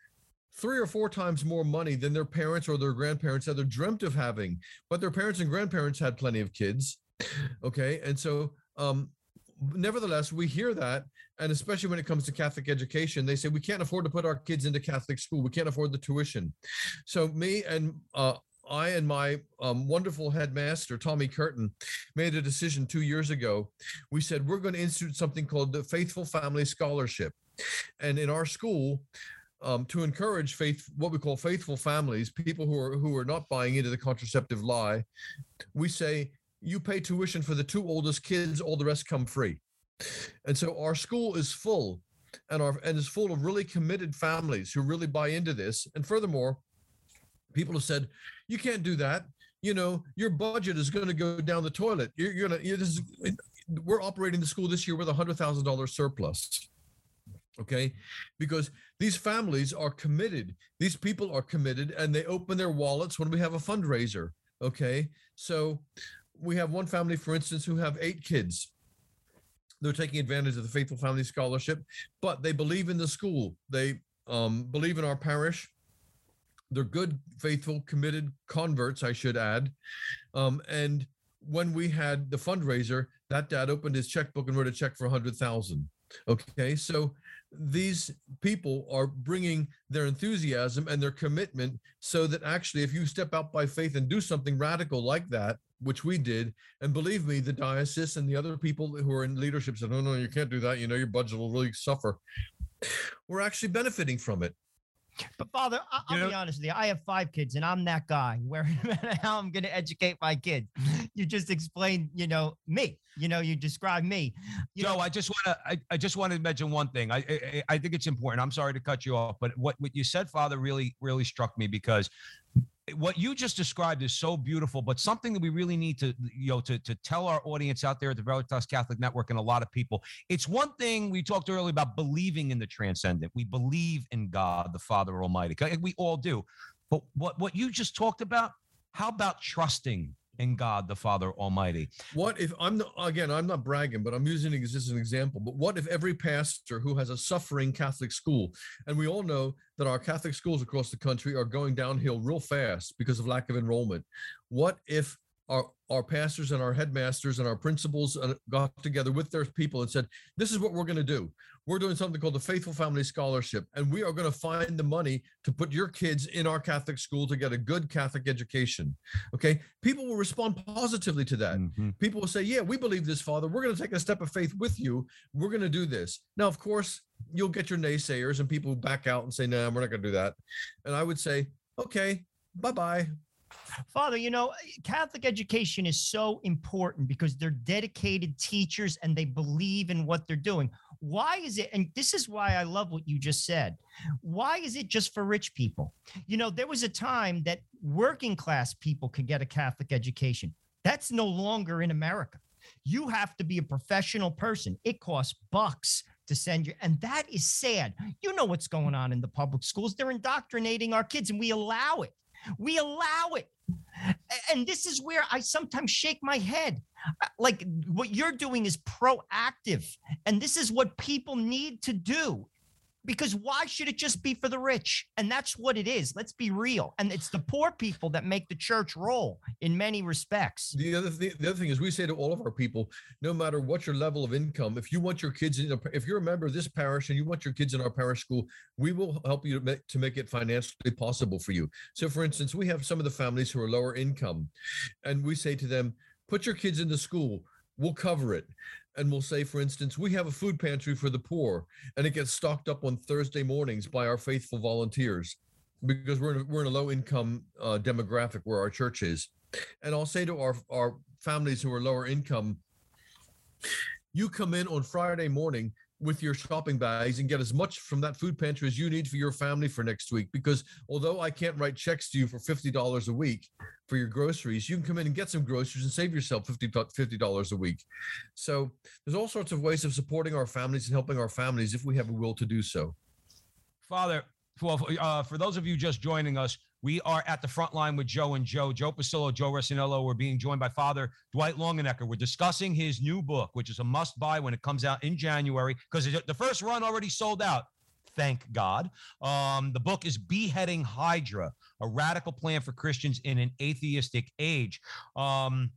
three or four times more money than their parents or their grandparents ever dreamt of having. But their parents and grandparents had plenty of kids. Okay. And so, um, nevertheless, we hear that. And especially when it comes to Catholic education, they say we can't afford to put our kids into Catholic school. We can't afford the tuition. So, me and uh, I and my um, wonderful headmaster, Tommy Curtin, made a decision two years ago. We said we're going to institute something called the Faithful Family Scholarship. And in our school, um, to encourage faith, what we call faithful families, people who are who are not buying into the contraceptive lie, we say you pay tuition for the two oldest kids, all the rest come free. And so our school is full, and our and is full of really committed families who really buy into this. And furthermore, people have said you can't do that. You know, your budget is going to go down the toilet. You're, you're gonna. You're, this is, we're operating the school this year with a hundred thousand dollars surplus okay? Because these families are committed these people are committed and they open their wallets when we have a fundraiser okay? So we have one family for instance who have eight kids. They're taking advantage of the faithful family scholarship but they believe in the school. They um, believe in our parish. They're good faithful committed converts i should add. Um, and when we had the fundraiser that dad opened his checkbook and wrote a check for a hundred thousand okay? So these people are bringing their enthusiasm and their commitment so that actually if you step out by faith and do something radical like that which we did and believe me the diocese and the other people who are in leadership said no no you can't do that. You know your budget will really suffer. We're actually benefiting from it But Father, I- I'll You be honest with you. I have five kids, and I'm that guy. <laughs> Where how I'm going to educate my kid? <laughs> You just explained, you know, me. You know, you describe me. You Joe, know, I just want to I, I just want to mention one thing. I, I I think it's important. I'm sorry to cut you off, but what what you said, Father, really really struck me because what you just described is so beautiful, but something that we really need to you know to to tell our audience out there at the Veritas Catholic Network and a lot of people. It's one thing we talked earlier about believing in the transcendent. We believe in God, the Father Almighty. We all do. But what what you just talked about, how about trusting in God, the Father Almighty? What if I'm not, again, I'm not bragging, but I'm using it as an example. But what if every pastor who has a suffering Catholic school, and we all know that our Catholic schools across the country are going downhill real fast because of lack of enrollment. What if our, our pastors and our headmasters and our principals uh, got together with their people and said, This is what we're going to do. We're doing something called the Faithful Family Scholarship, and we are going to find the money to put your kids in our Catholic school to get a good Catholic education. Okay. People will respond positively to that Mhm. people will say, Yeah, we believe this, Father. We're going to take a step of faith with you. We're going to do this. Now, of course, you'll get your naysayers and people who back out and say, No, we're not going to do that. And I would say, Okay, bye bye. Father, you know, Catholic education is so important because they're dedicated teachers and they believe in what they're doing. Why is it? And this is why I love what you just said. Why is it just for rich people? You know, there was a time that working class people could get a Catholic education. That's no longer in America. You have to be a professional person. It costs bucks to send you. And that is sad. You know what's going on in the public schools. They're indoctrinating our kids and we allow it. We allow it. And this is where I sometimes shake my head. Uh, Like what you're doing is proactive. And this is what people need to do. Because why should it just be for the rich? And that's what it is. Let's be real. And it's the poor people that make the church roll in many respects. The other thing, the other thing is, we say to all of our people, no matter what your level of income, if you want your kids in, a, if you're a member of this parish and you want your kids in our parish school, we will help you to make, to make it financially possible for you. So, for instance, we have some of the families who are lower income, and we say to them, put your kids into school. We'll cover it. And we'll say, for instance, we have a food pantry for the poor, and it gets stocked up on Thursday mornings by our faithful volunteers because we're in a, we're in a low income uh, demographic where our church is. And I'll say to our our families who are lower income, you come in on Friday morning with your shopping bags and get as much from that food pantry as you need for your family for next week. Because although I can't write checks to you for fifty dollars a week for your groceries, you can come in and get some groceries and save yourself 50 dollars a week. So there's all sorts of ways of supporting our families and helping our families if we have a will to do so. Father, well, uh, for those of you just joining us, we are at the front line with Joe and Joe, Joe Pasillo, Joe Rossinello. We're being joined by Father Dwight Longenecker. We're discussing his new book, which is a must buy when it comes out in January, because the first run already sold out. Thank God. Um, the book is Beheading Hydra, a radical plan for Christians in an atheistic age. Um,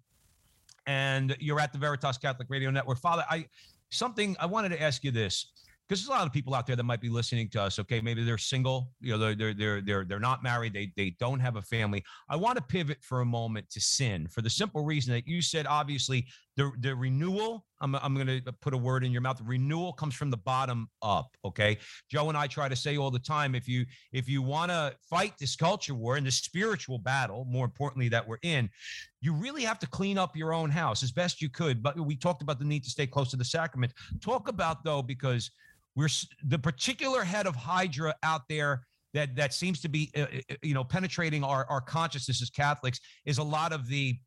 and you're at the Veritas Catholic Radio Network. Father, I something I wanted to ask you this because there's a lot of people out there that might be listening to us. Okay, maybe they're single, you know, they're they're they're they're, not married, they they don't have a family. I want to pivot for a moment to sin for the simple reason that you said obviously the the renewal. I'm I'm going to put a word in your mouth. The renewal comes from the bottom up. Okay, Joe and I try to say all the time if you if you want to fight this culture war and the spiritual battle, more importantly that we're in, you really have to clean up your own house as best you could. But we talked about the need to stay close to the sacrament. Talk about though because we're the particular head of Hydra out there that that seems to be uh, uh, you know penetrating our our consciousness as Catholics is a lot of the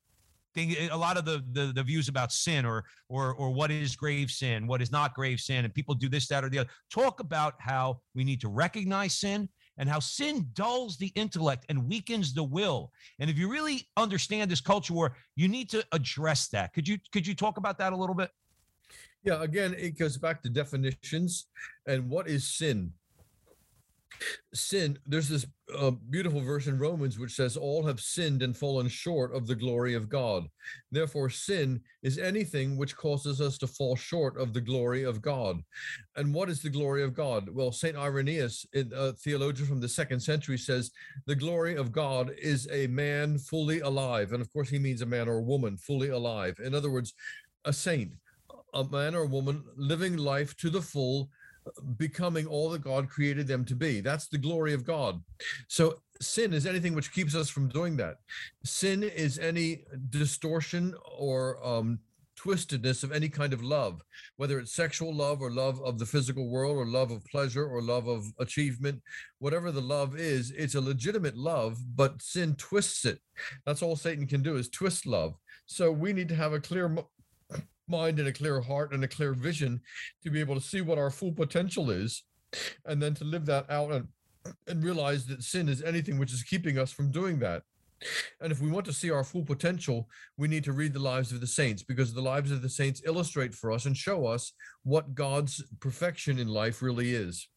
thing a lot of the, the the views about sin or or or what is grave sin what is not grave sin and people do this that or the other. Talk about how we need to recognize sin and how sin dulls the intellect and weakens the will. And if you really understand this culture war you need to address that. Could you could you talk about that a little bit yeah, again, it goes back to definitions and what is sin. Sin, there's this uh, beautiful verse in Romans which says, All have sinned and fallen short of the glory of God. Therefore, sin is anything which causes us to fall short of the glory of God. And what is the glory of God? Well, St. Irenaeus, a theologian from the second century, says, The glory of God is a man fully alive. And of course, he means a man or a woman fully alive. In other words, a saint a man or a woman living life to the full, becoming all that God created them to be. That's the glory of God. So sin is anything which keeps us from doing that. Sin is any distortion or um, twistedness of any kind of love, whether it's sexual love or love of the physical world or love of pleasure or love of achievement, whatever the love is, it's a legitimate love, but sin twists it. That's all Satan can do is twist love. So we need to have a clear mind and a clear heart and a clear vision to be able to see what our full potential is and then to live that out and and realize that sin is anything which is keeping us from doing that. And if we want to see our full potential we need to read the lives of the saints because the lives of the saints illustrate for us and show us what god's perfection in life really is.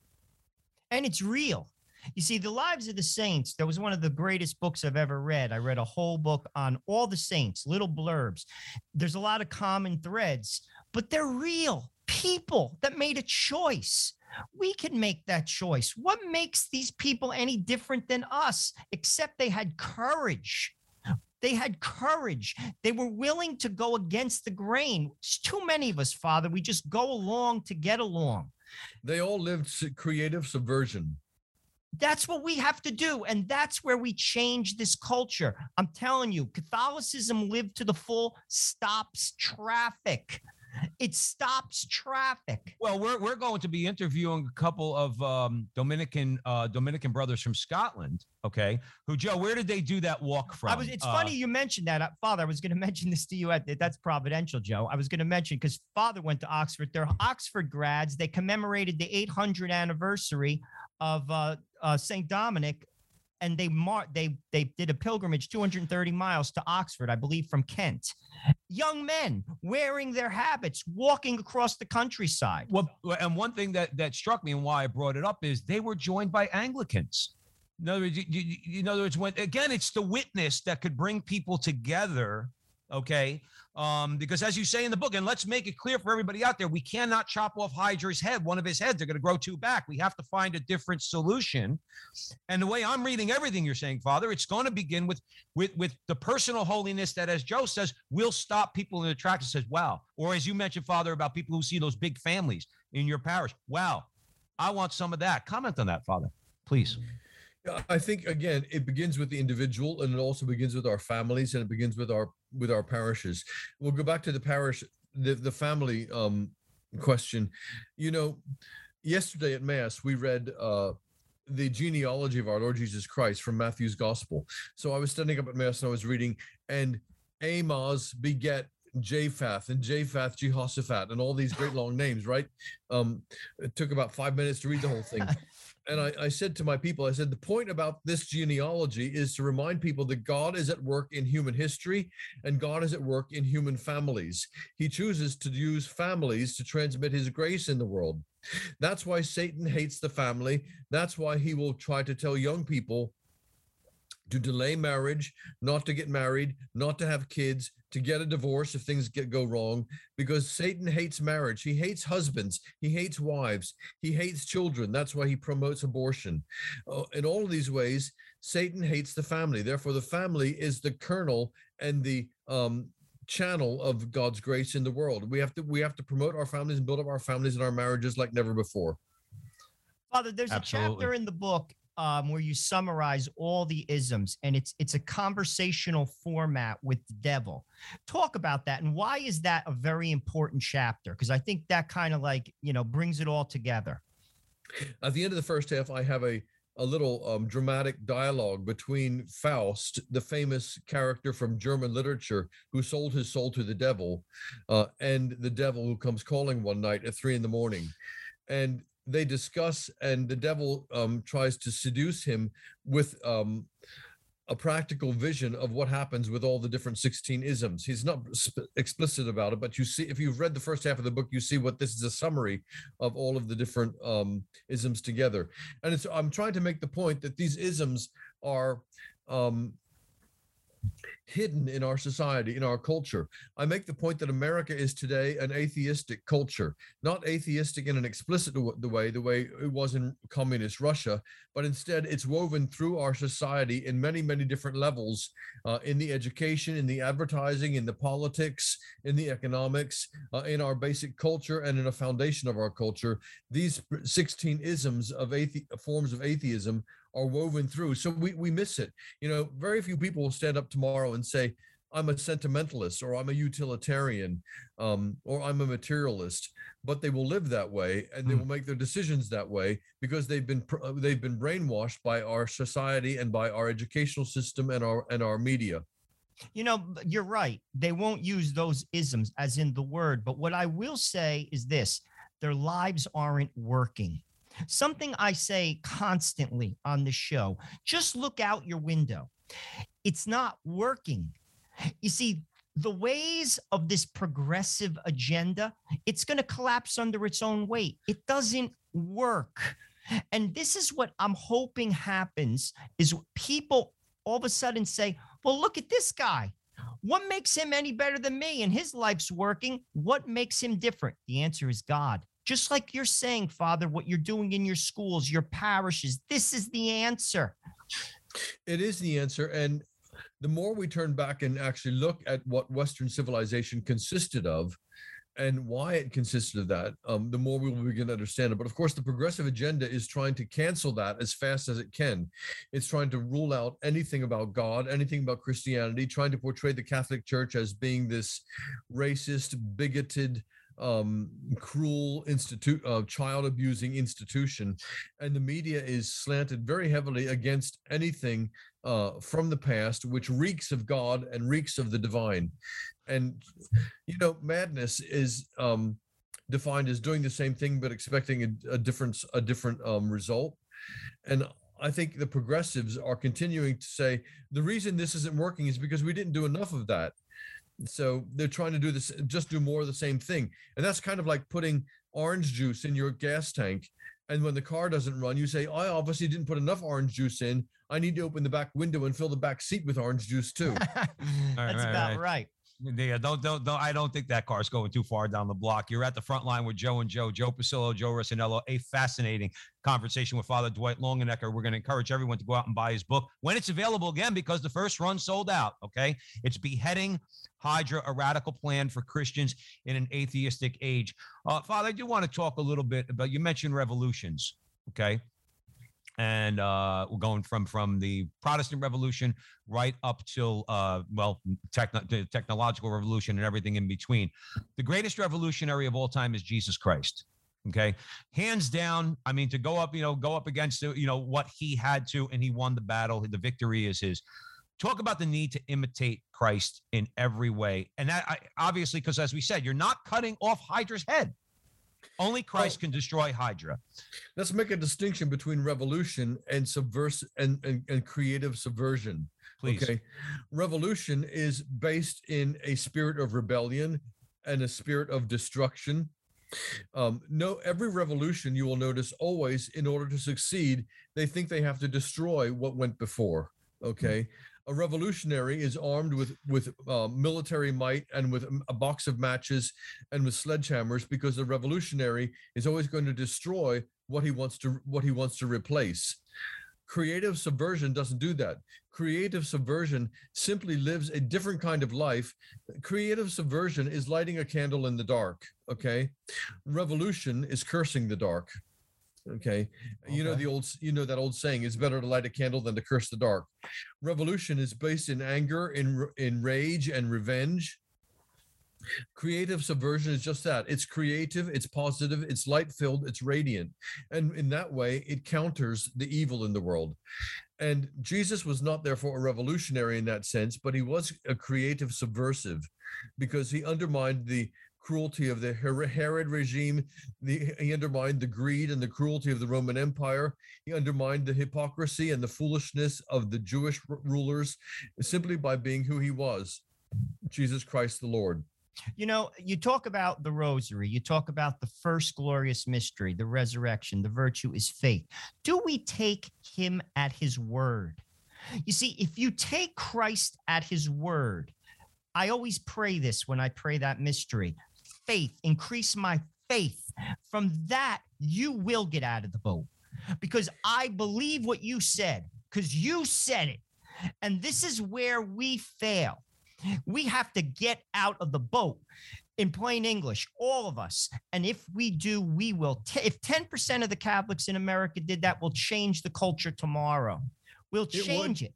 And it's real you see, The Lives of the Saints, that was one of the greatest books I've ever read. I read a whole book on all the saints, little blurbs. There's a lot of common threads, but they're real people that made a choice. We can make that choice. What makes these people any different than us, except they had courage? They had courage. They were willing to go against the grain. It's too many of us, Father. We just go along to get along. They all lived creative subversion. That's what we have to do. And that's where we change this culture. I'm telling you, Catholicism lived to the full stops traffic. It stops traffic. Well, we're, we're going to be interviewing a couple of um, Dominican uh, Dominican brothers from Scotland. Okay, who Joe? Where did they do that walk from? I was. It's uh, funny you mentioned that, uh, Father. I was going <laughs> to mention this to you. At that's providential, Joe. I was going to mention because Father went to Oxford. They're Oxford grads. They commemorated the 800 anniversary of uh, uh, St. Dominic, and they mar- they they did a pilgrimage 230 miles to Oxford, I believe, from Kent. Young men wearing their habits, walking across the countryside. Well, and one thing that that struck me and why I brought it up is they were joined by Anglicans. In other words, you, you, in other words, when again, it's the witness that could bring people together. Okay, um, because as you say in the book, and let's make it clear for everybody out there, we cannot chop off Hydra's head. One of his heads are going to grow two back. We have to find a different solution. And the way I'm reading everything you're saying, Father, it's going to begin with with with the personal holiness that, as Joe says, will stop people in the track and says, "Wow," or as you mentioned, Father, about people who see those big families in your parish. Wow, I want some of that. Comment on that, Father, please. I think again, it begins with the individual, and it also begins with our families, and it begins with our with our parishes. We'll go back to the parish, the the family um, question. You know, yesterday at mass we read uh, the genealogy of our Lord Jesus Christ from Matthew's Gospel. So I was standing up at mass and I was reading, and Amos beget Japhath and Japhath Jehoshaphat and all these great long names, right? Um, it took about five minutes to read the whole thing. <laughs> and I, I, said to my people, I said, the point about this genealogy is to remind people that God is at work in human history and God is at work in human families. He chooses to use families to transmit his grace in the world. That's why Satan hates the family. That's why he will try to tell young people to delay marriage, not to get married, not to have kids, to get a divorce if things get go wrong, because Satan hates marriage. He hates husbands. He hates wives. He hates children. That's why he promotes abortion. Uh, in all of these ways, Satan hates the family. Therefore, the family is the kernel and the um, channel of God's grace in the world. We have to we have to promote our families and build up our families and our marriages like never before. Father, there's a chapter in the book um, where you summarize all the isms, and it's it's a conversational format with the devil. Talk about that, and why is that a very important chapter? Because I think that kind of like you know brings it all together. At the end of the first half, I have a a little um, dramatic dialogue between Faust, the famous character from German literature who sold his soul to the devil, uh, and the devil who comes calling one night at three in the morning. And they discuss, and the devil um, tries to seduce him with um, a practical vision of what happens with all the different 16 isms. He's not sp- explicit about it, but you see, if you've read the first half of the book, you see what this is a summary of all of the different um, isms together. And it's, I'm trying to make the point that these isms are um, hidden in our society, in our culture. I make the point that America is today an atheistic culture, not atheistic in an explicit the way, the way it was in communist Russia, but instead it's woven through our society in many, many different levels uh, in the education, in the advertising, in the politics, in the economics, uh, in our basic culture, and in a foundation of our culture. These 16 isms of athe- forms of atheism are woven through. So we, we miss it. You know, very few people will stand up tomorrow and say, I'm a sentimentalist or I'm a utilitarian um, or I'm a materialist, but they will live that way and they Hmm. will make their decisions that way because they've been uh, they've been brainwashed by our society and by our educational system and our and our media. You know, you're right. They won't use those isms as in the word. But what I will say is this their lives aren't working. Something I say constantly on the show just look out your window. It's not working. You see, the ways of this progressive agenda, it's going to collapse under its own weight. It doesn't work. And this is what I'm hoping happens is people all of a sudden say, well, look at this guy. What makes him any better than me? And his life's working. What makes him different? The answer is God. Just like you're saying, Father, what you're doing in your schools, your parishes, this is the answer. It is the answer. And the more we turn back and actually look at what Western civilization consisted of and why it consisted of that, um, the more we will begin to understand it. But of course, the progressive agenda is trying to cancel that as fast as it can. It's trying to rule out anything about God, anything about Christianity, trying to portray the Catholic Church as being this racist, bigoted, um, cruel institute, uh, child abusing institution, and the media is slanted very heavily against anything uh, from the past, which reeks of God and reeks of the divine. And you know, madness is um, defined as doing the same thing but expecting a, a different a different um, result. And I think the progressives are continuing to say the reason this isn't working is because we didn't do enough of that. So they're trying to do this, just do more of the same thing. And that's kind of like putting orange juice in your gas tank. And when the car doesn't run, you say, I obviously didn't put enough orange juice in. I need to open the back window and fill the back seat with orange juice <laughs> too. That's right, about right. right. Yeah, don't, don't, don't. I don't think that car's going too far down the block. You're at the front line with Joe and Joe, Joe Pasillo, Joe Rossinello. A fascinating conversation with Father Dwight Longenecker. We're going to encourage everyone to go out and buy his book when it's available again because the first run sold out. Okay, it's beheading Hydra, a radical plan for Christians in an atheistic age. Uh, Father, I do want to talk a little bit about. You mentioned revolutions. Okay, and uh, we're going from from the Protestant Revolution right up till uh, well, the technological revolution and everything in between. The greatest revolutionary of all time is Jesus Christ. Okay, hands down. I mean, to go up, you know, go up against you know what he had to, and he won the battle. The victory is his. Talk about the need to imitate Christ in every way, and that I, obviously, because as we said, you're not cutting off Hydra's head. Only Christ can destroy Hydra. Let's make a distinction between revolution and subversive and, and, and creative subversion. Please. Okay. Revolution is based in a spirit of rebellion and a spirit of destruction. Um, no, every revolution you will notice always, in order to succeed, they think they have to destroy what went before. Okay, a revolutionary is armed with with uh, military might and with a box of matches and with sledgehammers because the revolutionary is always going to destroy what he wants to what he wants to replace. Creative subversion doesn't do that. Creative subversion simply lives a different kind of life. Creative subversion is lighting a candle in the dark. Okay. Revolution is cursing the dark. Okay. You know the old you know that old saying it's better to light a candle than to curse the dark. Revolution is based in anger, in in rage and revenge. Creative subversion is just that. It's creative, it's positive, it's light filled, it's radiant. And in that way, it counters the evil in the world. And Jesus was not therefore a revolutionary in that sense, but he was a creative subversive because he undermined the cruelty of the Herod regime. The, he undermined the greed and the cruelty of the Roman Empire. He undermined the hypocrisy and the foolishness of the Jewish rulers simply by being who he was Jesus Christ the Lord. You know, you talk about the rosary, you talk about the first glorious mystery, the resurrection, the virtue is faith. Do we take him at his word? You see, if you take Christ at his word, I always pray this when I pray that mystery faith, increase my faith. From that, you will get out of the boat because I believe what you said, because you said it. And this is where we fail. We have to get out of the boat in plain English, all of us. And if we do, we will. T- if 10% of the Catholics in America did that, we'll change the culture tomorrow. We'll would. change it.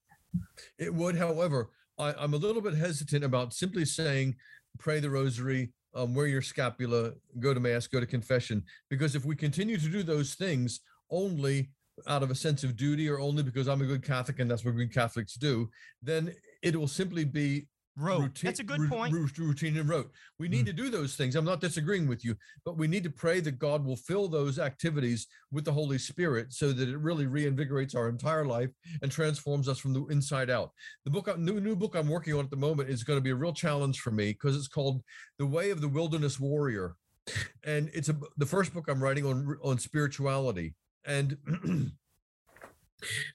It would, however, I, I'm a little bit hesitant about simply saying, pray the rosary, um, wear your scapula, go to mass, go to confession, because if we continue to do those things only out of a sense of duty or only because I'm a good Catholic and that's what good Catholics do, then it will simply be Rote. routine- That's a good point. routine and rote. We need hmm. to do those things. I'm not disagreeing with you, but we need to pray that God will fill those activities with the Holy Spirit so that it really reinvigorates our entire life and transforms us from the inside out. The book, new new book I'm working on at the moment is going to be a real challenge for me because it's called "The Way of the Wilderness Warrior," and it's a, the first book I'm writing on on spirituality. And <clears throat>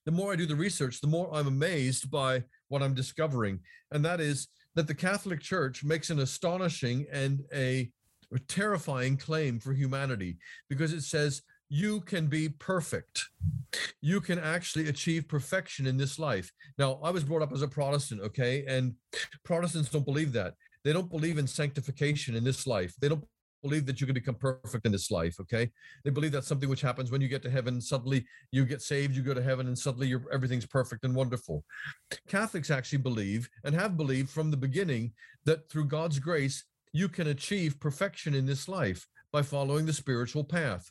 the more I do the research, the more I'm amazed by what I'm discovering, and that is that the Catholic Church makes an astonishing and a terrifying claim for humanity because it says you can be perfect. You can actually achieve perfection in this life. Now, I was brought up as a Protestant, okay? And Protestants don't believe that. They don't believe in sanctification in this life. They don't believe that you can become perfect in this life, okay? They believe that's something which happens when you get to heaven. Suddenly you get saved, you go to heaven, and suddenly you're, everything's perfect and wonderful. Catholics actually believe and have believed from the beginning that through God's grace, you can achieve perfection in this life by following the spiritual path.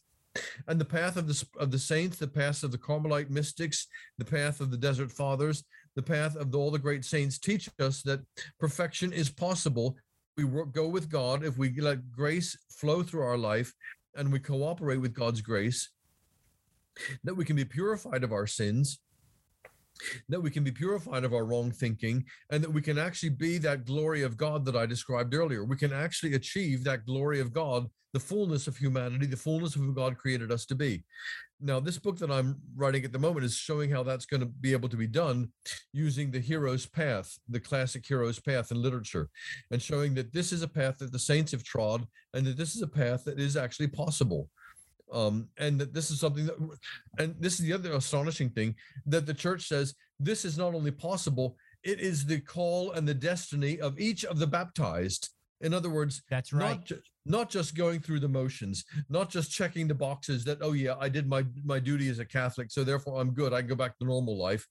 And the path of the of the saints, the path of the Carmelite mystics, the path of the desert fathers, the path of all the great saints teach us that perfection is possible. We work, go with God if we let grace flow through our life and we cooperate with God's grace, that we can be purified of our sins, that we can be purified of our wrong thinking, and that we can actually be that glory of God that I described earlier. We can actually achieve that glory of God, the fullness of humanity, the fullness of who God created us to be. Now, this book that I'm writing at the moment is showing how that's going to be able to be done using the hero's path, the classic hero's path in literature, and showing that this is a path that the saints have trod and that this is a path that is actually possible. Um, and that this is something that, and this is the other astonishing thing that the church says this is not only possible, it is the call and the destiny of each of the baptized. In other words, That's right. not, ju- not just going through the motions, not just checking the boxes that, oh yeah, I did my my duty as a Catholic, so therefore I'm good. I can go back to normal life.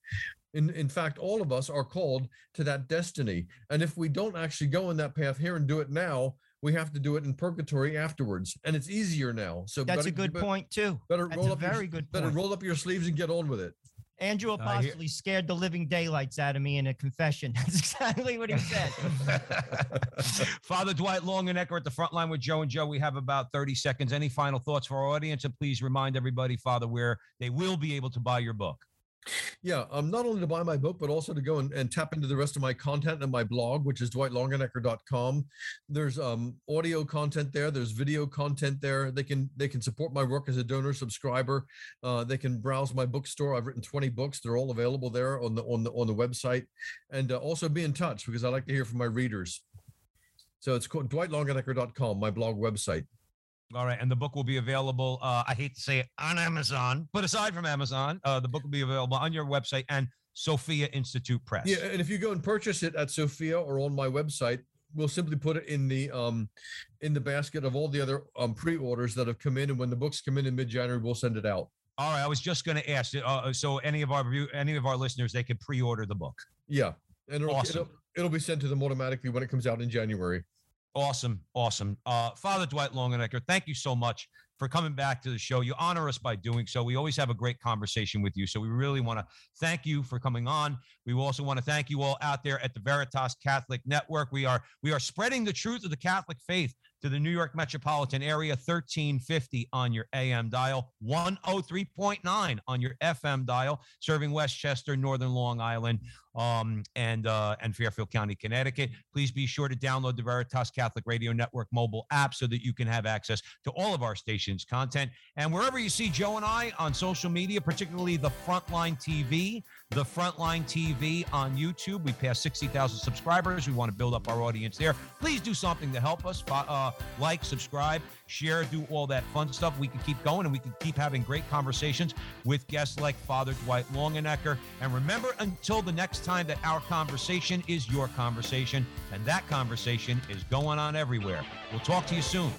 In in fact, all of us are called to that destiny. And if we don't actually go in that path here and do it now, we have to do it in purgatory afterwards. And it's easier now. So That's better- a good be- point, too. Better That's roll a up your, good better point. roll up your sleeves and get on with it. Andrew I hear- scared the living daylights out of me in a confession. <laughs> That's exactly what he said. <laughs> Father Dwight Long Longenecker at the front line with Joe and Joe. We have about 30 seconds. Any final thoughts for our audience? And please remind everybody, Father, where they will be able to buy your book. Yeah, um, not only to buy my book, but also to go and, and tap into the rest of my content and my blog, which is dwightlongenecker.com. There's um, audio content there. There's video content there. They can they can support my work as a donor subscriber. Uh, they can browse my bookstore. I've written 20 books. They're all available there on the on the on the website, and uh, also be in touch because I like to hear from my readers. So it's called dwightlongenecker.com, my blog website. All right, and the book will be available. Uh, I hate to say it on Amazon, but aside from Amazon, uh, the book will be available on your website and Sophia Institute Press. Yeah, and if you go and purchase it at Sophia or on my website, we'll simply put it in the um in the basket of all the other um pre-orders that have come in, and when the books come in in mid-January, we'll send it out. All right, I was just going to ask. Uh, so any of our any of our listeners, they could pre-order the book. Yeah, and it'll, Awesome. it'll it'll be sent to them automatically when it comes out in January. Awesome, awesome. Uh, Father Dwight Longenecker, thank you so much for coming back to the show. You honor us by doing so. We always have a great conversation with you. So we really want to thank you for coming on. We also want to thank you all out there at the Veritas Catholic Network. We are we are spreading the truth of the Catholic faith to the New York metropolitan area, 1350 on your AM dial, 103.9 on your FM dial, serving Westchester, Northern Long Island, um, and uh, and Fairfield County, Connecticut. Please be sure to download the Veritas Catholic Radio Network mobile app so that you can have access to all of our station's content. And wherever you see Joe and I on social media, particularly the Frontline TV, the Frontline TV on YouTube, we passed 60,000 subscribers. We want to build up our audience there. Please do something to help us. Uh, like, subscribe, share, do all that fun stuff. We can keep going and we can keep having great conversations with guests like Father Dwight Longenecker. And remember, until the next time, that our conversation is your conversation, and that conversation is going on everywhere. We'll talk to you soon.